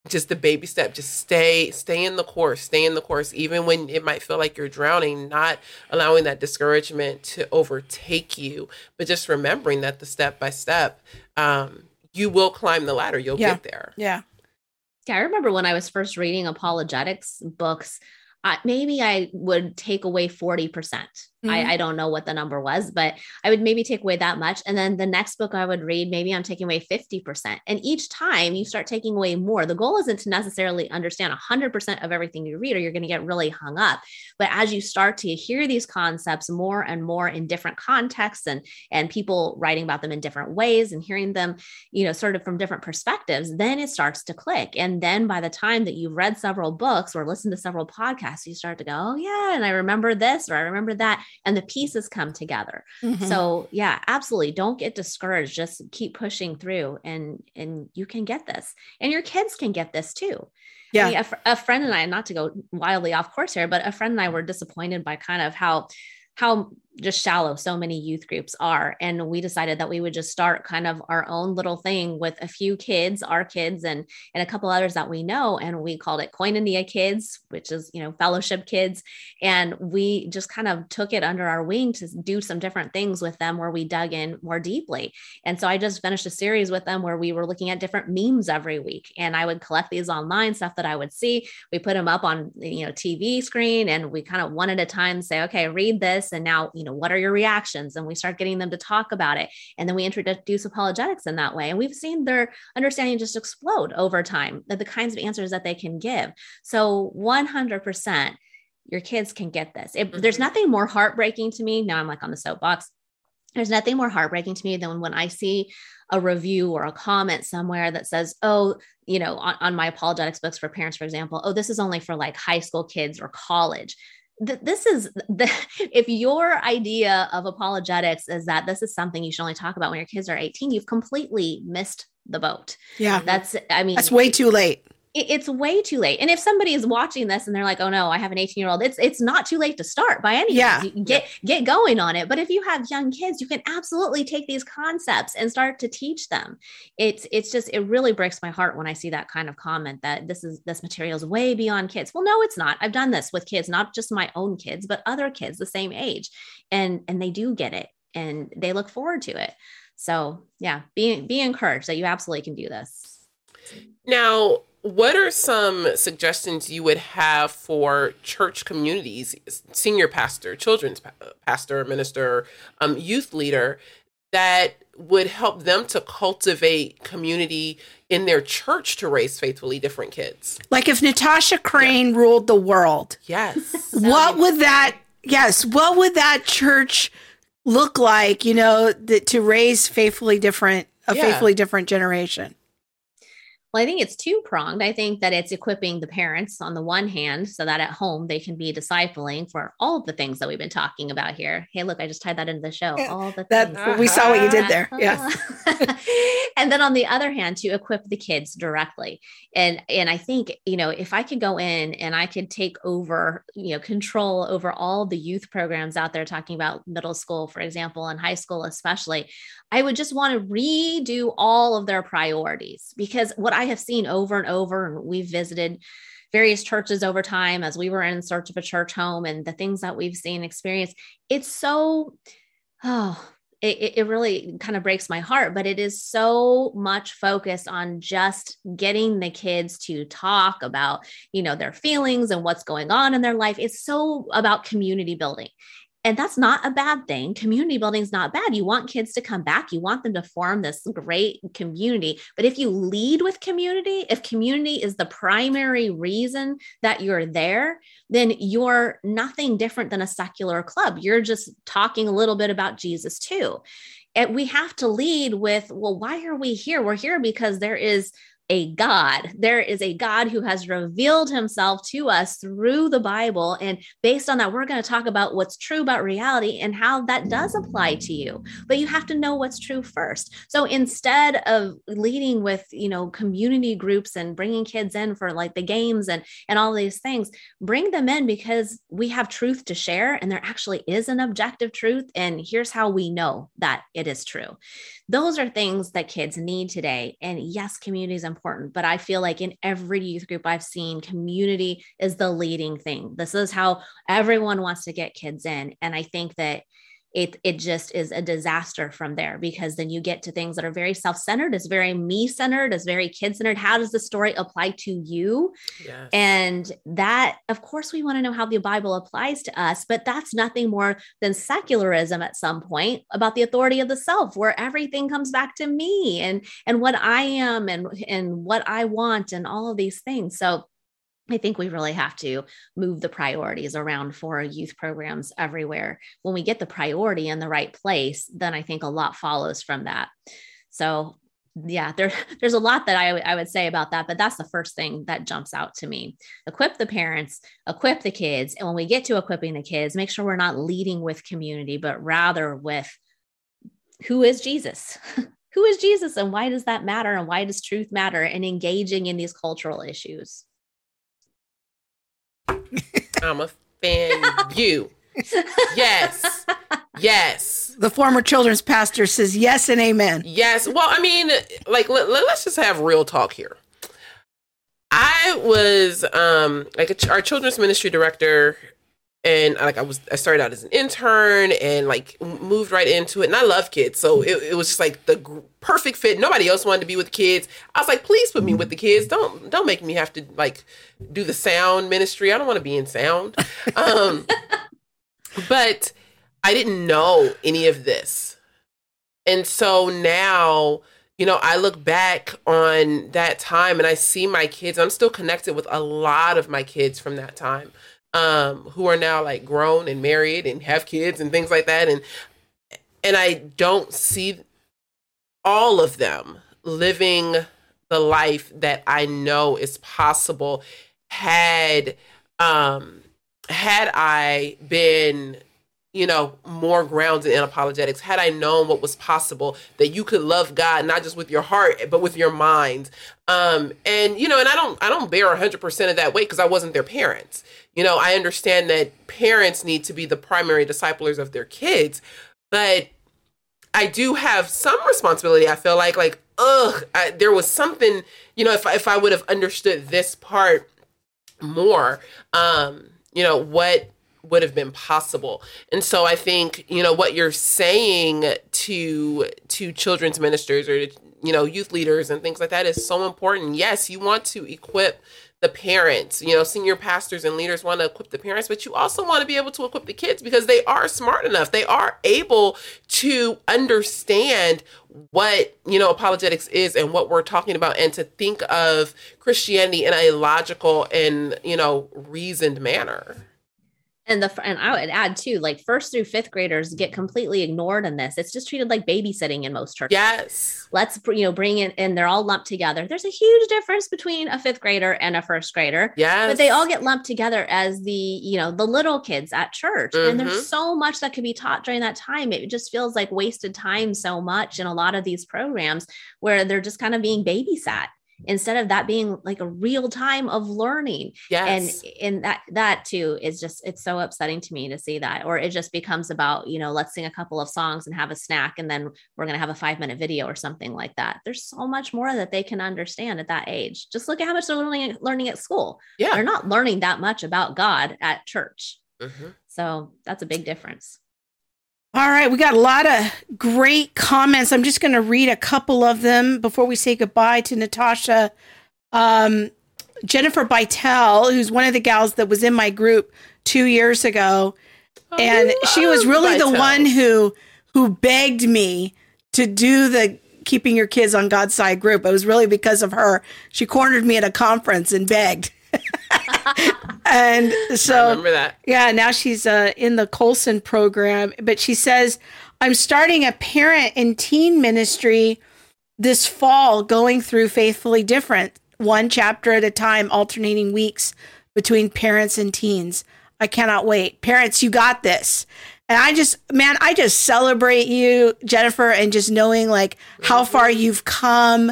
just the baby step, just stay, stay in the course, stay in the course, even when it might feel like you're drowning, not allowing that discouragement to overtake you, but just remembering that the step by step, um, you will climb the ladder, you'll yeah. get there. Yeah. Yeah. I remember when I was first reading apologetics books, uh, maybe I would take away 40% Mm-hmm. I, I, don't know what the number was, but I would maybe take away that much. And then the next book I would read, maybe I'm taking away 50%. And each time you start taking away more, the goal isn't to necessarily understand 100% of everything you read, or you're going to get really hung up. But as you start to hear these concepts more and more in different contexts and, and people writing about them in different ways and hearing them, you know, sort of from different perspectives, then it starts to click. And then by the time that you've read several books or listened to several podcasts, you start to go, oh, yeah, and I remember this or I remember that and the pieces come together. Mm-hmm. So yeah, absolutely. Don't get discouraged. Just keep pushing through and and you can get this. And your kids can get this too. Yeah. I mean, a, a friend and I, not to go wildly off course here, but a friend and I were disappointed by kind of how how just shallow so many youth groups are. And we decided that we would just start kind of our own little thing with a few kids, our kids, and and a couple others that we know. And we called it Koinonia Kids, which is you know fellowship kids. And we just kind of took it under our wing to do some different things with them where we dug in more deeply. And so I just finished a series with them where we were looking at different memes every week. And I would collect these online stuff that I would see. We put them up on you know TV screen and we kind of one at a time say, okay, read this. And now, you know, know, what are your reactions? And we start getting them to talk about it. And then we introduce apologetics in that way. And we've seen their understanding just explode over time, the kinds of answers that they can give. So 100%, your kids can get this. Mm-hmm. There's nothing more heartbreaking to me. Now I'm like on the soapbox. There's nothing more heartbreaking to me than when I see a review or a comment somewhere that says, oh, you know, on, on, my apologetics books for parents, for example, oh, this is only for like high school kids or college this is the if your idea of apologetics is that this is something you should only talk about when your kids are 18 you've completely missed the boat. Yeah. That's i mean that's way too late it's way too late. And if somebody is watching this and they're like, "Oh no, I have an 18 year old," it's it's not too late to start by any yeah. means. get get going on it. But if you have young kids, you can absolutely take these concepts and start to teach them. It's it's just it really breaks my heart when I see that kind of comment that this is this material is way beyond kids. Well, no, it's not. I've done this with kids, not just my own kids, but other kids the same age, and and they do get it and they look forward to it. So yeah, be be encouraged that you absolutely can do this. Now, what are some suggestions you would have for church communities, senior pastor, children's pastor, minister, um, youth leader, that would help them to cultivate community in their church to raise faithfully different kids? Like if Natasha Crain yeah. ruled the world, yes, what would that? Yes, what would that church look like? You know, that to raise faithfully different a yeah. faithfully different generation. Well, I think it's two pronged. I think that it's equipping the parents on the one hand so that at home they can be discipling for all of the things that we've been talking about here. Hey, look, I just tied that into the show. All the that, things. We saw what you did there. Yeah. and then on the other hand, to equip the kids directly. And and I think, you know, if I could go in and I could take over, you know, control over all the youth programs out there talking about middle school, for example, and high school especially, I would just want to redo all of their priorities because what I have seen over and over, and we've visited various churches over time as we were in search of a church home and the things that we've seen experience, it's so, oh, it, it really kind of breaks my heart, but it is so much focused on just getting the kids to talk about, you know, their feelings and what's going on in their life. It's so about community building. And that's not a bad thing. Community building is not bad. You want kids to come back. You want them to form this great community. But if you lead with community, if community is the primary reason that you're there, then you're nothing different than a secular club. You're just talking a little bit about Jesus too. And we have to lead with, well, why are we here? We're here because there is a God. There is a God who has revealed himself to us through the Bible. And based on that, we're going to talk about what's true about reality and how that does apply to you. But you have to know what's true first. So instead of leading with, you know, community groups and bringing kids in for like the games and, and all these things, bring them in because we have truth to share and there actually is an objective truth. And here's how we know that it is true. Those are things that kids need today. And yes, community is important important. But I feel like in every youth group I've seen, community is the leading thing. This is how everyone wants to get kids in. And I think that it it just is a disaster from there because then you get to things that are very self-centered it's very me-centered it's very kid-centered. How does the story apply to you? Yes. and that of course we want to know how the bible applies to us but that's nothing more than secularism at some point about the authority of the self where everything comes back to me and and what i am and and what i want and all of these things. So I think we really have to move the priorities around for youth programs everywhere. When we get the priority in the right place, then I think a lot follows from that. So, yeah, there, there's a lot that I, w- I would say about that, but that's the first thing that jumps out to me. Equip the parents, equip the kids. And when we get to equipping the kids, make sure we're not leading with community, but rather with who is Jesus? who is Jesus and why does that matter? And why does truth matter? And engaging in these cultural issues. I'm a fan you. Yes. Yes. The former children's pastor says yes and amen. Yes. Well, I mean, like let, us just have real talk here. I was um like a, our children's ministry director and like I was I started out as an intern and like moved right into it and I love kids so it, it was just like the g- perfect fit. Nobody else wanted to be with kids. I was like please put me with the kids. Don't don't make me have to like do the sound ministry. I don't want to be in sound. Um but I didn't know any of this. And so now you know I look back on that time and I see my kids I'm still connected with a lot of my kids from that time um, who are now like grown and married and have kids and things like that. And and I don't see all of them living the life that I know is possible had um had I been you know, more grounded in apologetics. Had I known what was possible, that you could love God not just with your heart, but with your mind. Um, and you know, and I don't, I don't bear hundred percent of that weight because I wasn't their parents. You know, I understand that parents need to be the primary disciplers of their kids, but I do have some responsibility. I feel like, like, ugh, I, there was something. You know, if if I would have understood this part more, um, you know, what would have been possible. And so I think, you know, what you're saying to to children's ministers or you know, youth leaders and things like that is so important. Yes, you want to equip the parents, you know, senior pastors and leaders want to equip the parents, but you also want to be able to equip the kids because they are smart enough. They are able to understand what, you know, apologetics is and what we're talking about and to think of Christianity in a logical and, you know, reasoned manner and the and I would add too, like first through fifth graders get completely ignored in this. It's just treated like babysitting in most churches. Yes. Let's you know bring it and they're all lumped together. There's a huge difference between a fifth grader and a first grader. Yes. But they all get lumped together as the you know the little kids at church, mm-hmm. and there's mm-hmm. so much that could be taught during that time. It just feels like wasted time so much in a lot of these programs where they're just kind of being babysat instead of that being like a real time of learning. Yes. and and that that too is just it's so upsetting to me to see that. Or it just becomes about you know let's sing a couple of songs and have a snack and then we're going to have a five minute video or something like that. There's so much more that they can understand at that age. Just look at how much they're learning learning at school. Yeah. They're not learning that much about god at church. Mm-hmm. so that's a big difference all right, we got a lot of great comments. I'm just going to read a couple of them before we say goodbye to Natasha. Um, Jennifer Vitale, who's one of the gals that was in my group two years ago, oh, and she was really the one who who begged me to do the keeping your kids on God's side group. It was really because of her. She cornered me at a conference and begged. and so I remember that. Yeah, now she's uh, in the Colson program, but she says I'm starting a parent and teen ministry this fall, going through faithfully different, one chapter at a time, alternating weeks between parents and teens. I cannot wait. Parents, you got this. And I just, man, I just celebrate you, Jennifer, and just knowing like how far you've come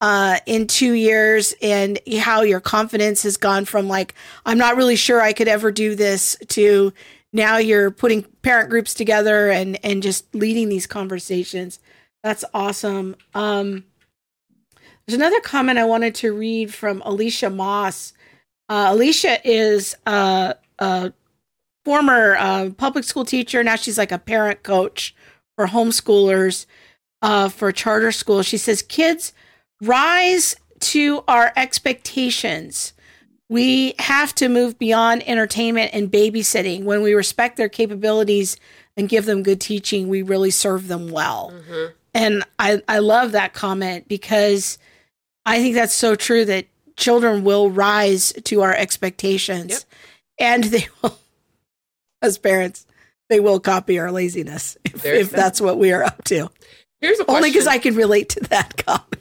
uh, in two years and how your confidence has gone from like, I'm not really sure I could ever do this to now you're putting parent groups together and, and just leading these conversations. That's awesome. Um, there's another comment I wanted to read from Alicia Moss. Uh, Alicia is uh, a former uh, public school teacher. Now she's like a parent coach for homeschoolers uh, for charter schools. She says kids rise to our expectations. We have to move beyond entertainment and babysitting. When we respect their capabilities and give them good teaching, we really serve them well. Mm-hmm. And I, I love that comment because I think that's so true that children will rise to our expectations yep. and they will, as parents, they will copy our laziness if, if that's what we are up to. Here's a question. Only because I can relate to that comment.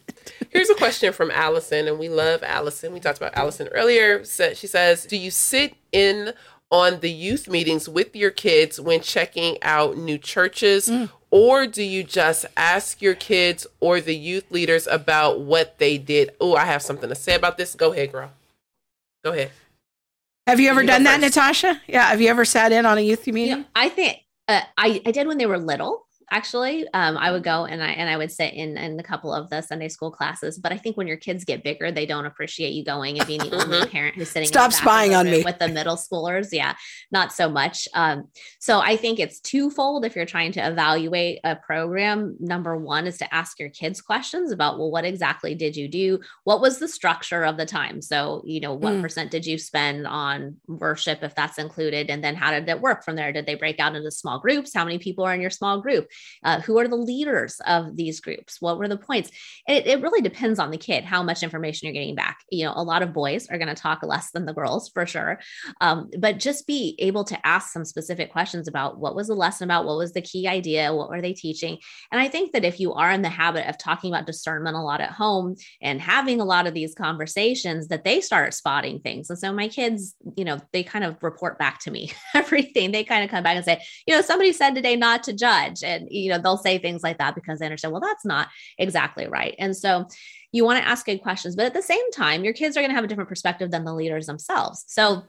Here's a question from Allison, and we love Allison. We talked about Allison earlier. She says, Do you sit in on the youth meetings with your kids when checking out new churches? Mm. Or do you just ask your kids or the youth leaders about what they did? Oh, I have something to say about this. Go ahead, girl. Go ahead. Have you ever you done that, Natasha? Yeah. Have you ever sat in on a youth meeting? Yeah, I think uh, I, I did when they were little actually. Um, I would go and I and I would sit in in a couple of the Sunday school classes. But I think when your kids get bigger, they don't appreciate you going and being the only mm-hmm. parent who's sitting. Stop spying on me with the middle schoolers. Yeah, not so much. Um, so I think it's twofold. If you're trying to evaluate a program, number one is to ask your kids questions about well, what exactly did you do? What was the structure of the time? So you know, what mm. percent did you spend on worship if that's included, and then how did it work from there? Did they break out into small groups? How many people are in your small group? Uh, who are the leaders of these groups? What were the points? It, it really depends on the kid how much information you're getting back. You know, a lot of boys are going to talk less than the girls for sure, um, but just be able to ask some specific questions about what was the lesson about, what was the key idea, what were they teaching, and I think that if you are in the habit of talking about discernment a lot at home and having a lot of these conversations, that they start spotting things. And so my kids, you know, they kind of report back to me everything. They kind of come back and say, you know, somebody said today not to judge, and you know, they'll say things like that because they understand, well, that's not exactly right. And so you want to ask good questions, but at the same time, your kids are going to have a different perspective than the leaders themselves. So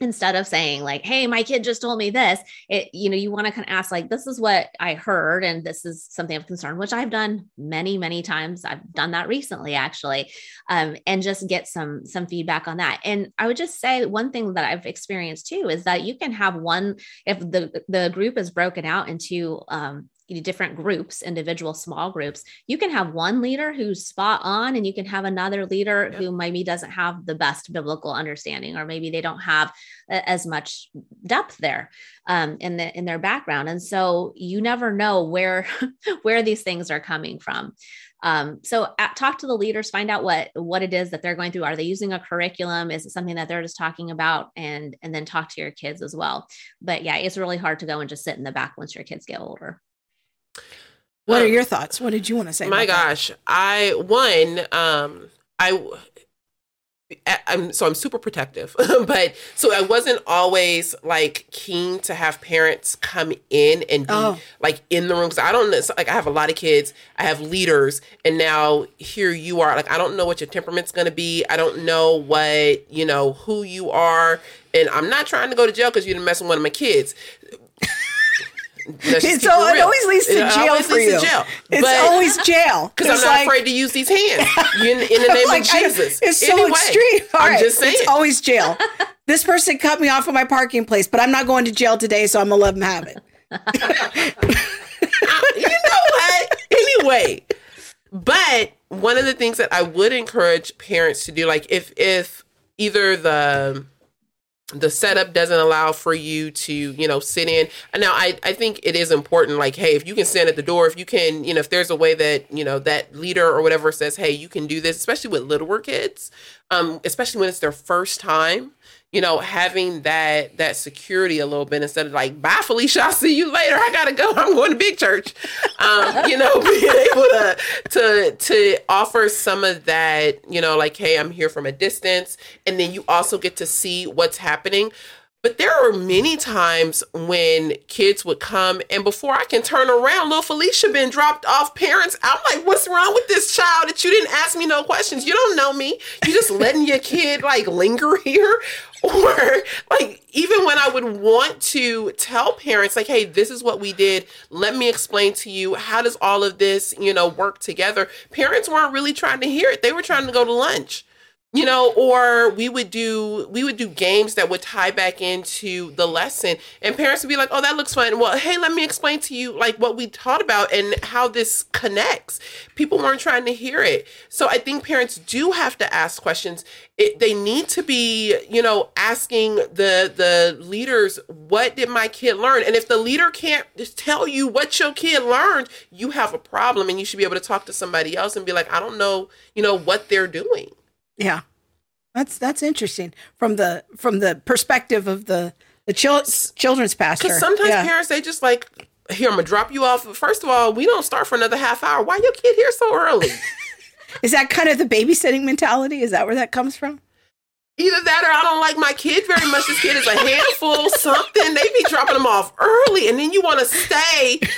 instead of saying like hey my kid just told me this it you know you want to kind of ask like this is what i heard and this is something of concern which i've done many many times i've done that recently actually um, and just get some some feedback on that and i would just say one thing that i've experienced too is that you can have one if the the group is broken out into um, different groups, individual small groups, you can have one leader who's spot on, and you can have another leader who maybe doesn't have the best biblical understanding, or maybe they don't have as much depth there um, in the in their background, and so you never know where where these things are coming from. Um, so at, talk to the leaders, find out what what it is that they're going through. Are they using a curriculum? Is it something that they're just talking about? And and then talk to your kids as well. But yeah, it's really hard to go and just sit in the back once your kids get older. What um, are your thoughts? What did you want to say? My gosh, that? I one um I I'm so I'm super protective, but so I wasn't always like keen to have parents come in and be oh. like in the room. So I don't like I have a lot of kids, I have leaders, and now here you are. Like I don't know what your temperament's going to be. I don't know what you know who you are, and I'm not trying to go to jail because you didn't mess with one of my kids it's all, it always leads to it jail for you. Jail. It's but, always jail because I'm not like, afraid to use these hands in, in the name like, of Jesus. I, it's so anyway, extreme. All I'm right, just saying, it's always jail. this person cut me off of my parking place, but I'm not going to jail today, so I'm gonna let them have it. you know what? Anyway, but one of the things that I would encourage parents to do, like if if either the the setup doesn't allow for you to you know sit in. Now i i think it is important like hey if you can stand at the door if you can you know if there's a way that you know that leader or whatever says hey you can do this especially with littler kids um especially when it's their first time you know, having that that security a little bit instead of like, bye Felicia, I'll see you later. I gotta go. I'm going to big church. Um, you know, being able to to to offer some of that, you know, like, hey, I'm here from a distance. And then you also get to see what's happening. But there are many times when kids would come, and before I can turn around, little Felicia been dropped off. Parents, I'm like, what's wrong with this child that you didn't ask me no questions? You don't know me. You just letting your kid like linger here, or like even when I would want to tell parents, like, hey, this is what we did. Let me explain to you how does all of this, you know, work together. Parents weren't really trying to hear it. They were trying to go to lunch you know or we would do we would do games that would tie back into the lesson. And parents would be like oh that looks fun. Well hey let me explain to you like what we taught about and how this connects. People weren't trying to hear it. So i think parents do have to ask questions. It, they need to be you know asking the the leaders what did my kid learn? And if the leader can't just tell you what your kid learned you have a problem and you should be able to talk to somebody else and be like i don't know you know what they're doing Yeah. That's that's interesting from the from the perspective of the the chil- children's pastor. Because sometimes Yeah. parents they just like, here I'm gonna drop you off. First of all, we don't start for another half hour. Why your kid here so early? Is that kind of the babysitting mentality? Is that where that comes from? Either that or I don't like my kid very much. This kid is a handful, something. They be dropping them off early, and then you want to stay.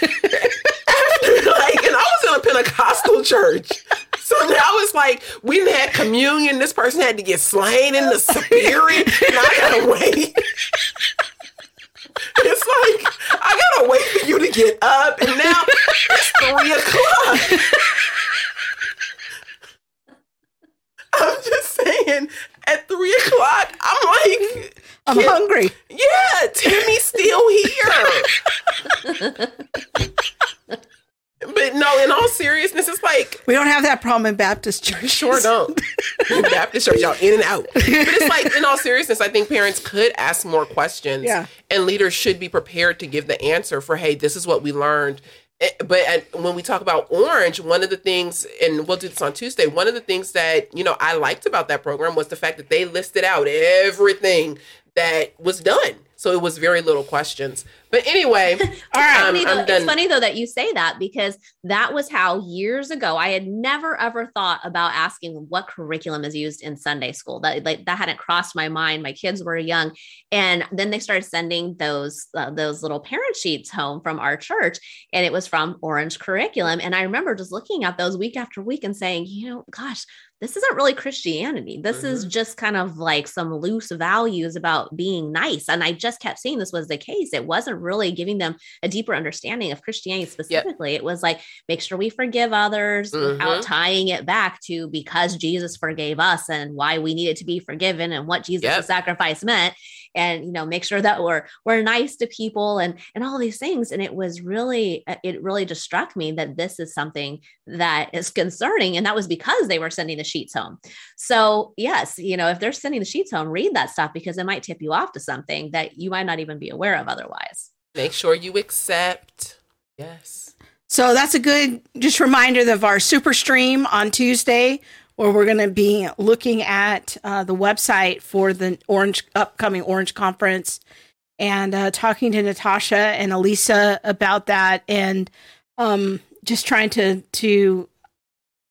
After, like, and I was in a Pentecostal church. So now it's like we had communion. This person had to get slain in the spirit, and I gotta wait. It's like I gotta wait for you to get up, and now it's three o'clock. I'm just saying, at three o'clock, I'm like, I'm hungry. yeah, Timmy's still here. but no, in all seriousness, it's like We don't have that problem in Baptist church. sure don't. In Baptist church, y'all in and out. But it's like, in all seriousness, I think parents could ask more questions. Yeah. And leaders should be prepared to give the answer for, hey, this is what we learned. Eh, But when we talk about Orange, one of the things, and we'll do this on Tuesday, one of the things that, you know, I liked about that program was the fact that they listed out everything that was done. So it was very little questions. But anyway, All right. um, funny, I'm though, done. it's funny though that you say that because that was how years ago I had never ever thought about asking what curriculum is used in Sunday school. That like that hadn't crossed my mind. My kids were young, and then they started sending those uh, those little parent sheets home from our church, and it was from Orange Curriculum. And I remember just looking at those week after week and saying, you know, gosh, this isn't really Christianity. This is just kind of like some loose values about being nice. And I just kept seeing this was the case. It wasn't really giving them a deeper understanding of Christianity specifically. It was like, make sure we forgive others without Mhm. tying it back to because Jesus forgave us and why we needed to be forgiven and what Jesus' Yep. sacrifice meant. And you know, make sure that we're we're nice to people and and all these things. And it was really it really just struck me that this is something that is concerning. And that was because they were sending the sheets home. So, yes, you know, if they're sending the sheets home, read that stuff because it might tip you off to something that you might not even be aware of otherwise. Make sure you accept. Yes. So that's a good just reminder of our super stream on Tuesday, where we're going to be looking at uh, the website for the Orange upcoming Orange conference and uh, talking to Natasha and Alisa about that, and um, just trying to to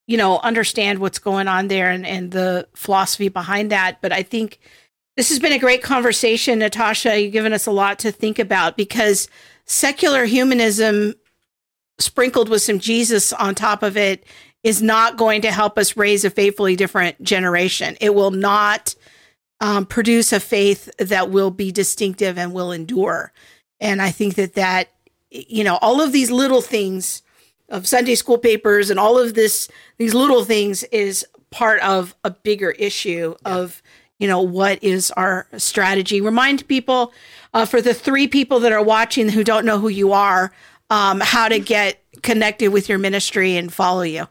you know understand what's going on there and, and the philosophy behind that. But I think this has been a great conversation, Natasha. You've given us a lot to think about because secular humanism sprinkled with some Jesus on top of it is not going to help us raise a faithfully different generation. It will not um, produce a faith that will be distinctive and will endure. And I think that that you know all of these little things of Sunday school papers and all of this these little things is part of a bigger issue of you know what is our strategy. Remind people uh, for the three people that are watching who don't know who you are um, how to get connected with your ministry and follow you.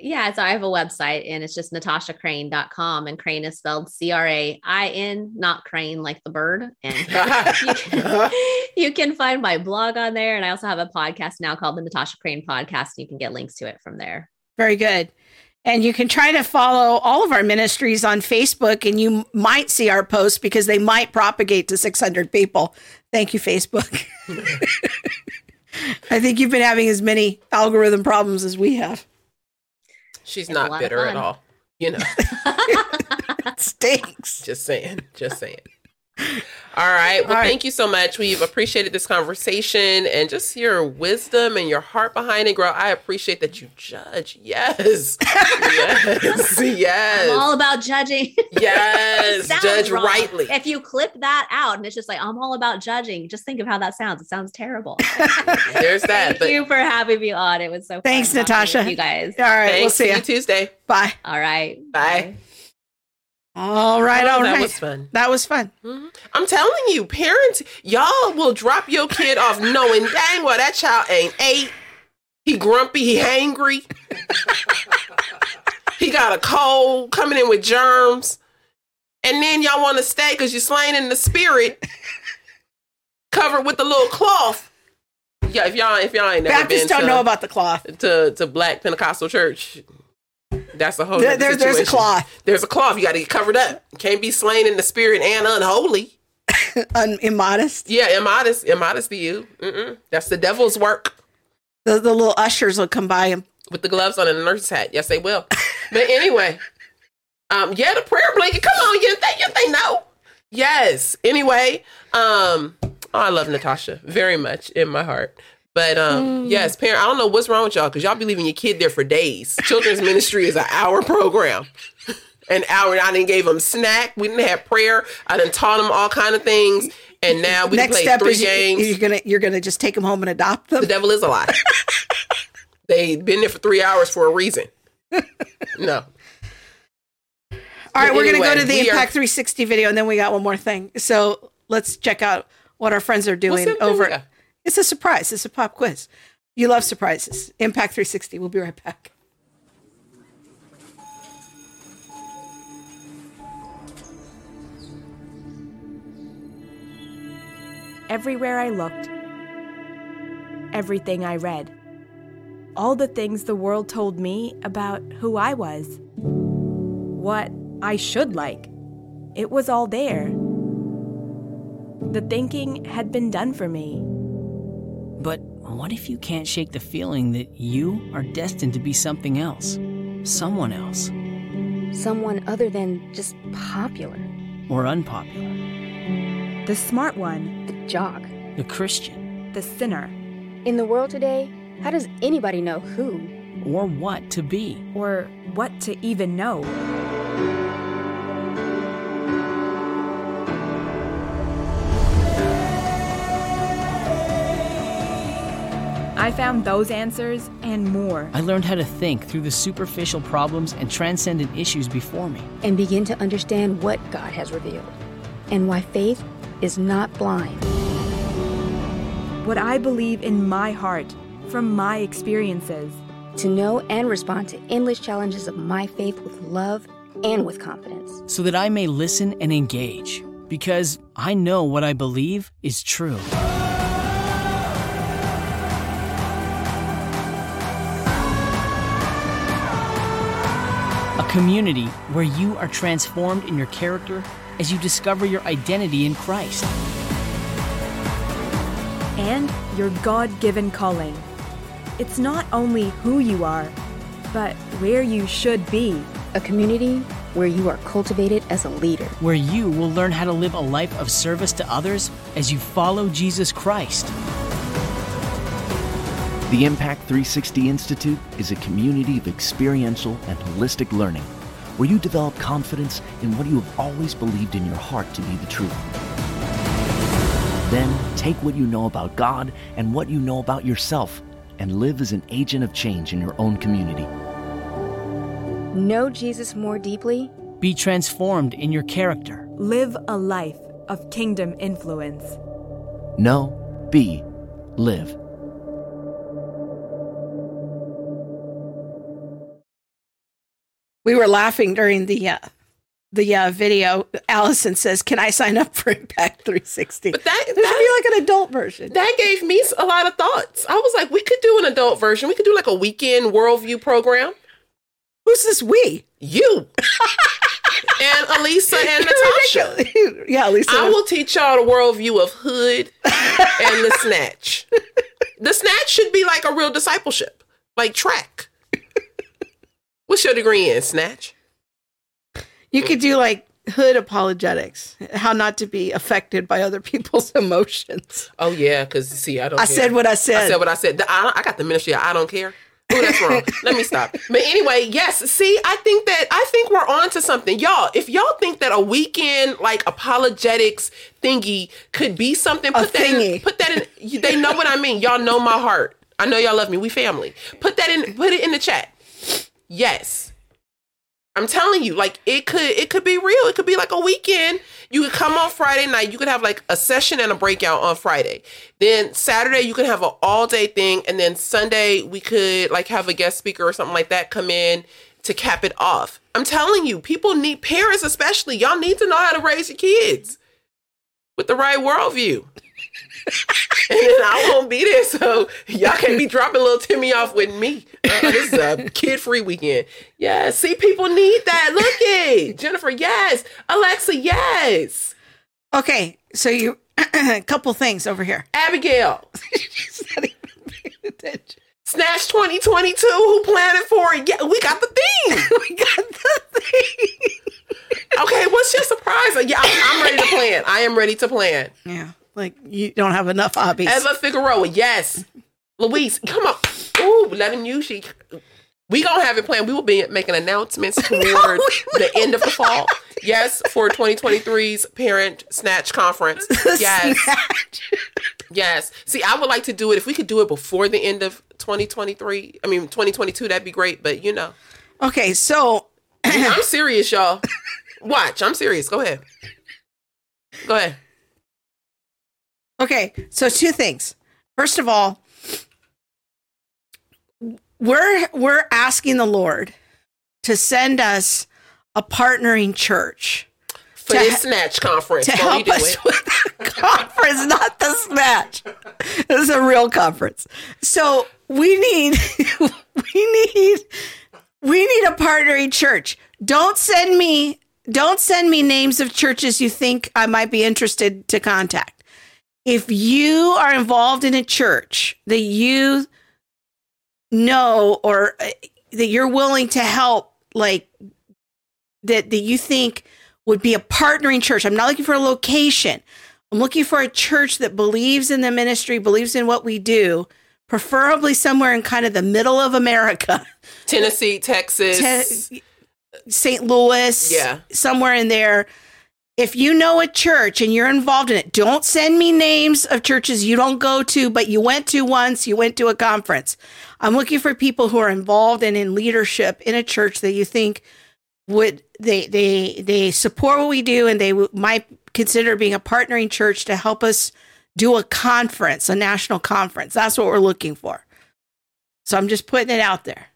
Yeah, so I have a website and it's just natashacrain.com and Crain is spelled C R A I N, not crane like the bird. And you can, you can find my blog on there. And I also have a podcast now called the Natasha Crain Podcast. You can get links to it from there. Very good. And you can try to follow all of our ministries on Facebook, and you might see our posts because they might propagate to 600 people. Thank you, Facebook. I think you've been having as many algorithm problems as we have. She's It's not bitter at all. You know, It stinks. just saying, just saying. All right. Well, All right. thank you so much. We've appreciated this conversation and just your wisdom and your heart behind it, girl. I appreciate that you judge. Yes. yes. Yes. I'm all about judging. yes. Sounds Judge wrong. rightly. If you clip that out and it's just like, I'm all about judging, just think of how that sounds. It sounds terrible. There's that. Thank But you for having me on. It was so Thanks, talking Natasha. You guys. All right. thanks. We'll see See you. you Tuesday. Bye. All right. Bye. All right, Oh, all that right. was fun. That was fun. Mm-hmm. I'm telling you, parents, y'all will drop your kid off knowing dang well that child ain't ate. He grumpy, he hangry. he got a cold coming in with germs. And then y'all want to stay because you're slain in the spirit, covered with the little cloth. Yeah, if y'all if y'all ain't never Baptists been don't to, know about the cloth. to to Black Pentecostal church, that's a whole. There- nother there- there's a cloth. There's a cloth. You got to get covered up. Can't be slain in the spirit and unholy. Un- immodest. Yeah, immodest, immodest to you. Mm-mm. That's the devil's work The, the little ushers will come by and with the gloves on and the nurse's hat. Yes, they will. but anyway, um, yeah, the prayer blanket. Come on, you think you they know? Yes. Anyway, um, oh, I love Natasha very much in my heart. But um, yes, parent, I don't know what's wrong with y'all because y'all be leaving your kid there for days. Children's ministry is an hour program. An hour. I didn't gave them snack. We didn't have prayer. I didn't taught them all kind of things. And now we next play step three is you- games. you're gonna you're gonna just take them home and adopt them. The devil is a lie. They've been there for three hours for a reason. No. All right, we're gonna go to the we are- Impact 360 video, and then we got one more thing. So let's check out what our friends are doing over. It's a surprise. It's a pop quiz. You love surprises. Impact 360. We'll be right back. Everywhere I looked, everything I read, all the things the world told me about who I was, what I should like, it was all there. The thinking had been done for me. But what if you can't shake the feeling that you are destined to be something else? Someone else? Someone other than just popular. Or unpopular? The smart one, The jock. The Christian? the sinner, In the world today, how does anybody know who? Or what to be? or what to even know. I found those answers and more. I learned how to think through the superficial problems and transcendent issues before me. And begin to understand what God has revealed. And why faith is not blind. What I believe in my heart from my experiences. To know and respond to endless challenges of my faith with love and with confidence. So that I may listen and engage. Because I know what I believe is true. Community where you are transformed in your character as you discover your identity in Christ. and your God given calling. It's not only who you are, but where you should be. A community where you are cultivated as a leader. where you will learn how to live a life of service to others as you follow Jesus Christ. The Impact 360 Institute is a community of experiential and holistic learning where you develop confidence in what you have always believed in your heart to be the truth. Then take what you know about God and what you know about yourself and live as an agent of change in your own community. Know Jesus more deeply Be transformed in your character. Live a life of kingdom influence. Know, be, live. We were laughing during the uh, the uh, video. Allison says, "Can I sign up for Impact 360?" But that- that- be like an adult version. That gave me a lot of thoughts. I was like, we could do an adult version. We could do like a weekend worldview program. Who's this we? You and Alisa and Natasha. Yeah, Lisa. I will teach y'all the worldview of Hood and the Snatch. The Snatch should be like a real discipleship, like track. What's your degree in Snatch? You could do like hood apologetics, how not to be affected by other people's emotions. Oh yeah, because see, I don't. I care. said what I said. I said what I said. The- I, I got the ministry. I don't care. Oh, that's wrong. Let me stop. But anyway, yes. See, I think that I think we're on to something, y'all. If y'all think that a weekend like apologetics thingy could be something, A put that in. Put that in. They know what I mean. Y'all know my heart. I know y'all love me. We family. Put that in. Put it in the chat. Yes. I'm telling you, like it could it could be real. It could be like a weekend. You could come on Friday night. You could have like a session and a breakout on Friday. Then Saturday you could have an all day thing, and then Sunday we could like have a guest speaker or something like that come in to cap it off. I'm telling you, people need parents especially. Y'all need to know how to raise your kids with the right worldview. and then I won't be there, so y'all can't be dropping little Timmy off with me. Uh, this is a kid-free weekend. Yeah, see, people need that. Look it, Jennifer. Yes, Alexa. Yes, Okay, so you a couple things over here. Abigail. She's not even paying attention. Snatch 2022. Who planned it for it? Yeah, we got the theme. We got the thing. Okay, what's your surprise? Yeah, I'm, I'm ready to plan. I am ready to plan. Yeah, like you don't have enough hobbies. Eva Figueroa, yes. Louise, come on. Ooh, let him use she. We gonna have it planned. We will be making announcements toward the end of the fall. Yes, for 2023's Parent Snatch Conference. Yes, Snatch. yes. See, I would like to do it if we could do it before the end of 2023. I mean, 2022. That'd be great. But you know, Okay, so I'm serious, y'all. Watch, I'm serious. Go ahead. Go ahead. Okay, so two things. First of all, we're we're asking the Lord to send us a partnering church For To this Conference, to help do us it. with the conference, not the snatch. This is a real conference. So we need we need we need a partnering church. Don't send me don't send me names of churches you think I might be interested to contact. If you are involved in a church that you know or uh, that you're willing to help like that that you think would be a partnering church. I'm not looking for a location. I'm looking for a church that believes in the ministry, believes in what we do, preferably somewhere in kind of the middle of America. Tennessee, Texas. Te- St. Louis, Yeah. somewhere in there. If you know a church and you're involved in it, don't send me names of churches you don't go to, but you went to once, you went to a conference. I'm looking for people who are involved and in leadership in a church that you think would they they they support what we do and they w- might consider being a partnering church to help us do a conference, a national conference. That's what we're looking for. So I'm just putting it out there.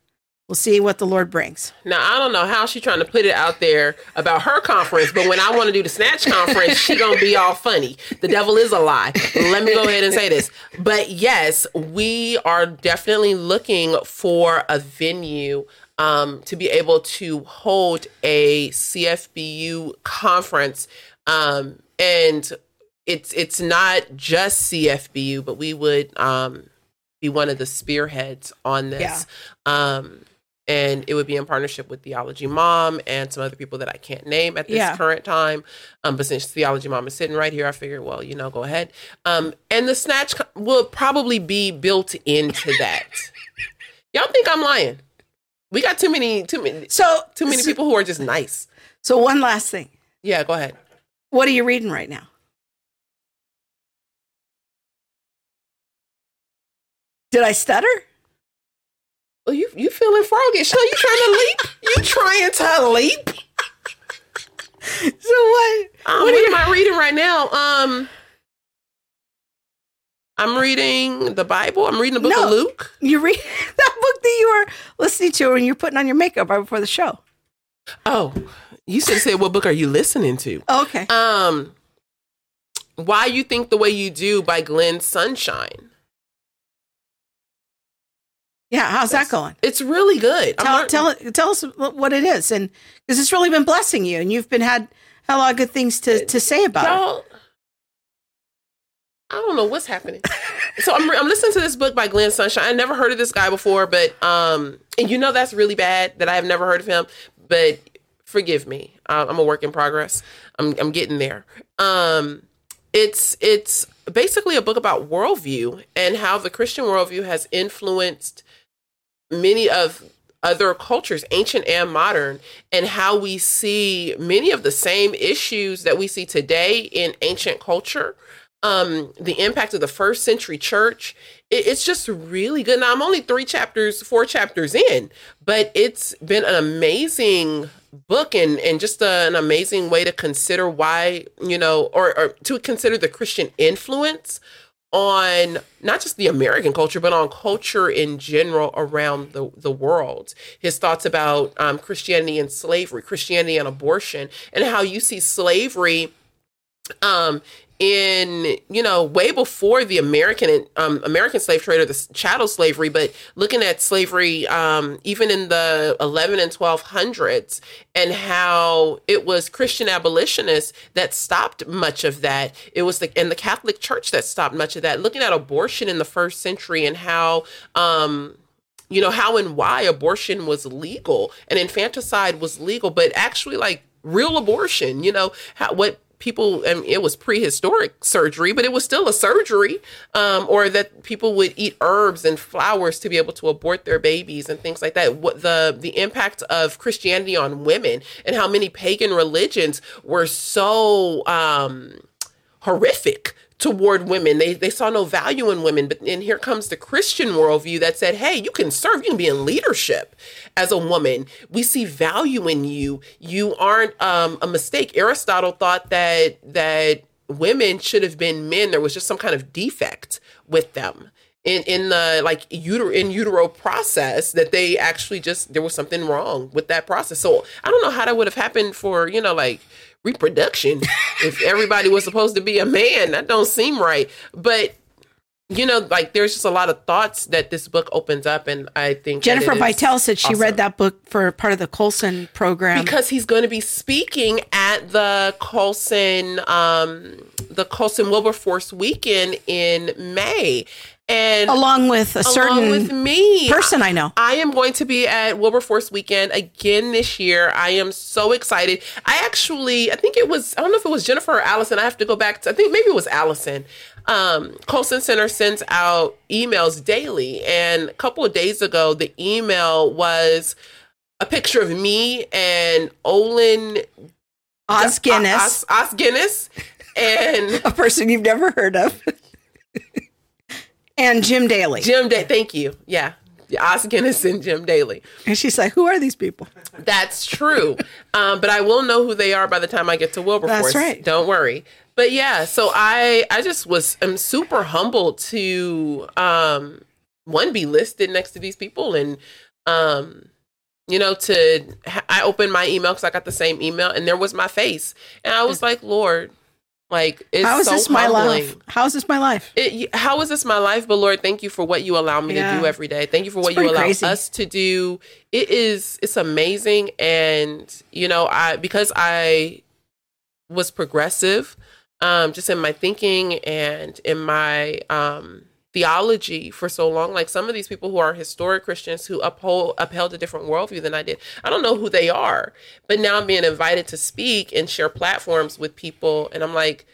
We'll see what the Lord brings. Now I don't know how she's trying to put it out there about her conference, but when I want to do the snatch conference, she gonna be all funny. The devil is a lie. Let me go ahead and say this. But yes, we are definitely looking for a venue um, to be able to hold a CFBU conference, um, and it's it's not just CFBU, but we would um, be one of the spearheads on this. Yeah. Um, and it would be in partnership with Theology Mom and some other people that I can't name at this Yeah. current time. Um, but since Theology Mom is sitting right here, I figured, well, you know, go ahead. Um, and the snatch will probably be built into that. Y'all think I'm lying? We got too many, too many, So too many so, people who are just nice. So one last thing. Yeah, go ahead. What are you reading right now? Did I stutter? Well, you you feeling froggish? Huh? You trying to leap? You trying to leap? So what? Um, what what am I reading right now? Um, I'm reading the Bible. I'm reading the book No. of Luke. you read that book that you were listening to when you're putting on your makeup right before the show? Oh, you should have said what book are you listening to? Oh, okay. Um, Why You Think the Way You Do by Glenn Sunshine. Yeah, how's that going? It's really good. Tell, tell tell us what it is, and because it's really been blessing you, and you've been had, a lot of good things to, to say about it. Y'all, I don't know what's happening. so I'm I'm listening to this book by Glenn Sunshine. I never heard of this guy before, but um, and you know that's really bad that I have never heard of him. But forgive me, I'm a work in progress. I'm I'm getting there. Um, it's it's basically a book about worldview and how the Christian worldview has influenced many of other cultures, ancient and modern, and how we see many of the same issues that we see today in ancient culture. Um, the impact of the first century church. It, it's just really good. Now I'm only three chapters, four chapters in, but it's been an amazing book and and just a, an amazing way to consider why you know or, or to consider the christian influence on not just the american culture but on culture in general around the, the world. His thoughts about um, christianity and slavery christianity and abortion and how you see slavery um, in you know way before the American um, American slave trade or the chattel slavery, but looking at slavery um, even in the 11 and 1200s and how it was Christian abolitionists that stopped much of that. It was the and the Catholic Church that stopped much of that. Looking at abortion in the first century and how um, you know how and why abortion was legal and infanticide was legal, but actually like real abortion. You know how what people and it was prehistoric surgery but it was still a surgery um, or that people would eat herbs and flowers to be able to abort their babies and things like that. What the the impact of christianity on women and how many pagan religions were so um, horrific toward women. They they saw no value in women. But then here comes the Christian worldview that said, hey, you can serve, you can be in leadership as a woman. We see value in you. You aren't um, a mistake. Aristotle thought that that women should have been men. There was just some kind of defect with them in in the like uter in utero process that they actually just there was something wrong with that process. So I don't know how that would have happened for you know like reproduction if everybody was supposed to be a man. That don't seem right. But you know, like there's just a lot of thoughts that this book opens up, and I think Jennifer Vitale said she awesome. read that book for part of the Colson program because he's going to be speaking at the Colson, um, the Colson Wilberforce weekend in May, and along with a certain with me person I know. I am going to be at Wilberforce weekend again this year. I am so excited. I actually, I think it was, I don't know if it was Jennifer or Allison. I have to go back to, I think maybe it was Allison. Um, Colson Center sends out emails daily. And a couple of days ago, the email was a picture of me and Olin Os Guinness. Guinness. And a person you've never heard of. And Jim Daly. Jim Daly. Thank you. Yeah. Os Guinness and Jim Daly. And she's like, "Who are these people?" That's true, um, but I will know who they are by the time I get to Wilberforce. That's right. Don't worry. But yeah, so I I just was I'm super humbled to um, one be listed next to these people and um, you know to I opened my email because I got the same email and there was my face and I was like, Lord, like, it's how is so this my life? How is this my life? It, how is this my life? But Lord, thank you for what you allow me yeah. to do every day. Thank you for what you allow crazy. us to do. It is, it's amazing. And, you know, I, because I was progressive, um, just in my thinking and in my, um, theology for so long. Like some of these people who are historic Christians who uphold upheld a different worldview than I did. I don't know who they are, but now I'm being invited to speak and share platforms with people, and I'm like,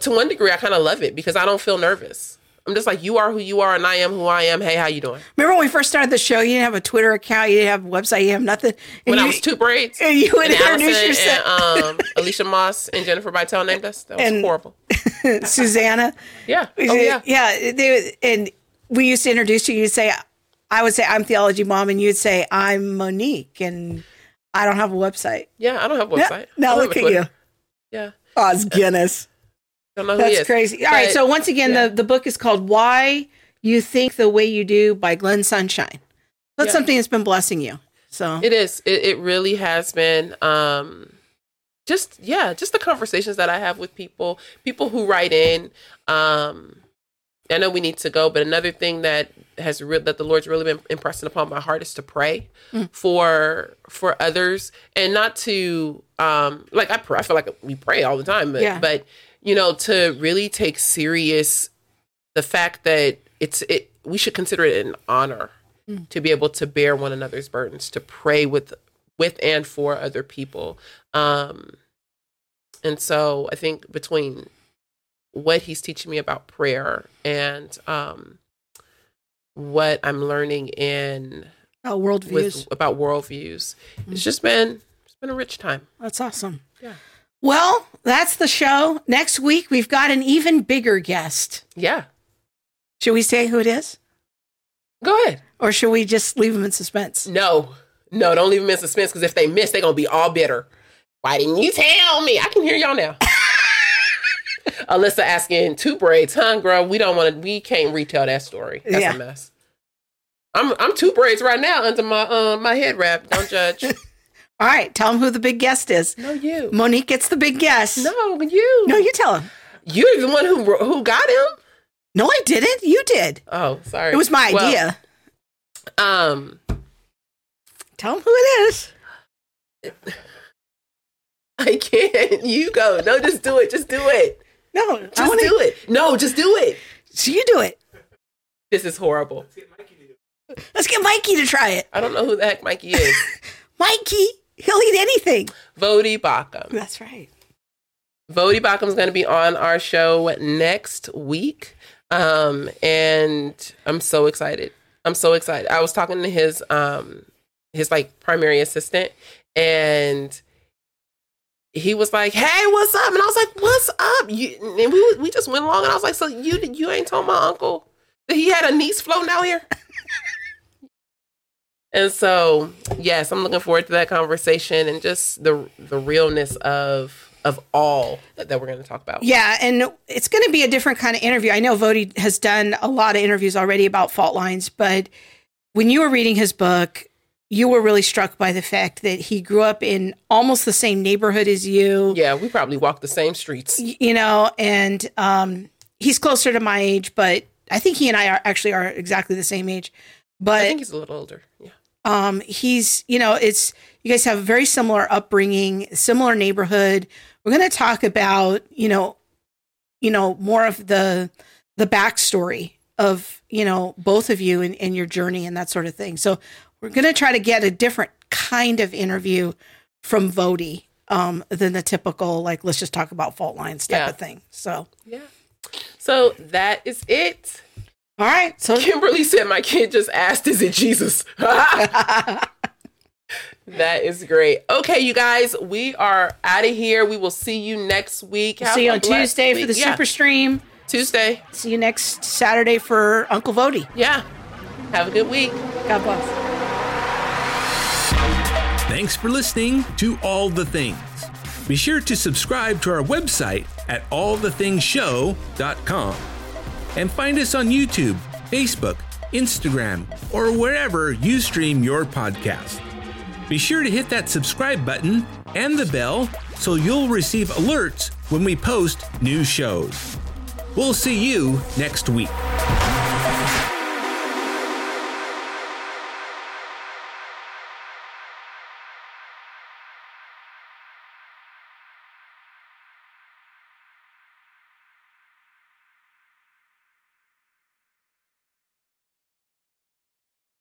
to one degree, I kind of love it because I don't feel nervous. I'm just like, you are who you are, and I am who I am. Hey, how you doing? Remember when we first started the show? You didn't have a Twitter account, you didn't have a website, you have nothing. And when you, I was two braids, and you would and introduce Allison yourself. And, um, Alicia Moss and Jennifer Vitale named us. That was And- horrible. Susanna. Yeah. Oh yeah. yeah. They, and we used to introduce you. You'd say, I would say, I'm theology mom, and you'd say, I'm Monique, and I don't have a website. Yeah. I don't have a website. now look at you. Yeah. Os Guinness. Don't know That's crazy. All right. But- So once again, yeah. the, the book is called Why You Think the Way You Do by Glenn Sunshine. That's Yeah. something that's been blessing you. So It is. It, it really has been. Um, just yeah, just the conversations that I have with people, people who write in. Um, I know we need to go, but another thing that has re- that the Lord's really been impressing upon my heart is to pray Mm. for for others, and not to um like I pray. I feel like we pray all the time, but Yeah. but you know to really take serious the fact that it's it we should consider it an honor Mm. to be able to bear one another's burdens to pray with with and for other people um and so i think between what he's teaching me about prayer and um what i'm learning in oh, worldviews. with about worldviews it's just been it's been a rich time That's awesome. Yeah. Well, that's the show. Next week, we've got an even bigger guest. yeah Should we say who it is? go ahead Or should we just leave them in suspense? no No, don't leave them in suspense because if they miss, they're gonna be all bitter. Why didn't you tell me? I can hear y'all now. Alisa asking two braids, huh, girl? We don't want to. We can't retell that story. That's Yeah. a mess. I'm I'm two braids right now under my um my head wrap. Don't judge. All right, tell him who the big guest is. no, you. Monique gets the big guest. No, you. no, you tell him. You're the one who who got him. No, I didn't. You did. Oh, sorry. It was my Well, idea. Um, Tell him who it is. I can't. You go. No, just do it. Just do it. No, Just wanna- do it. No, just do it. So you do it. This is horrible. Let's get Mikey to try it. I don't know who the heck Mikey is. Mikey, he'll eat anything. Voddie Baucham. That's right. Voddie Baucham going to be on our show next week. Um, and I'm so excited. I'm so excited. I was talking to his um his like primary assistant and he was like, "Hey, what's up?" And I was like, "What's up?" You, and we we just went along, and I was like, "So you you ain't told my uncle that he had a niece floating out here?" and so, yes, I'm looking forward to that conversation and just the the realness of of all that, that we're going to talk about. Yeah, and it's going to be a different kind of interview. I know Voddie has done a lot of interviews already about fault lines, but when you were reading his book, you were really struck by the fact that he grew up in almost the same neighborhood as you. Yeah, we probably walked the same streets. you know, and um, he's closer to my age, but I think he and I are actually are exactly the same age. But I think he's a little older. Yeah. Um, he's, you know, it's you guys have a very similar upbringing, similar neighborhood. We're going to talk about, you know, you know, more of the the backstory of you know both of you and, and your journey and that sort of thing. So we're going to try to get a different kind of interview from Voddie um, than the typical like let's just talk about fault lines type Yeah. of thing. So Yeah. So that is it. All right, so Kimberly said my kid just asked, is it Jesus? that is great. Okay, you guys, we are out of here. We will see you next week. Have see you on blessed Tuesday for the Yeah, super stream. Tuesday. See you next Saturday for Uncle Voddie. Yeah. Have a good week. God bless. Thanks for listening to All the Things. Be sure to subscribe to our website at allthethingshow.com and find us on YouTube, Facebook, Instagram, or wherever you stream your podcast. Be sure to hit that subscribe button and the bell so you'll receive alerts when we post new shows. We'll see you next week.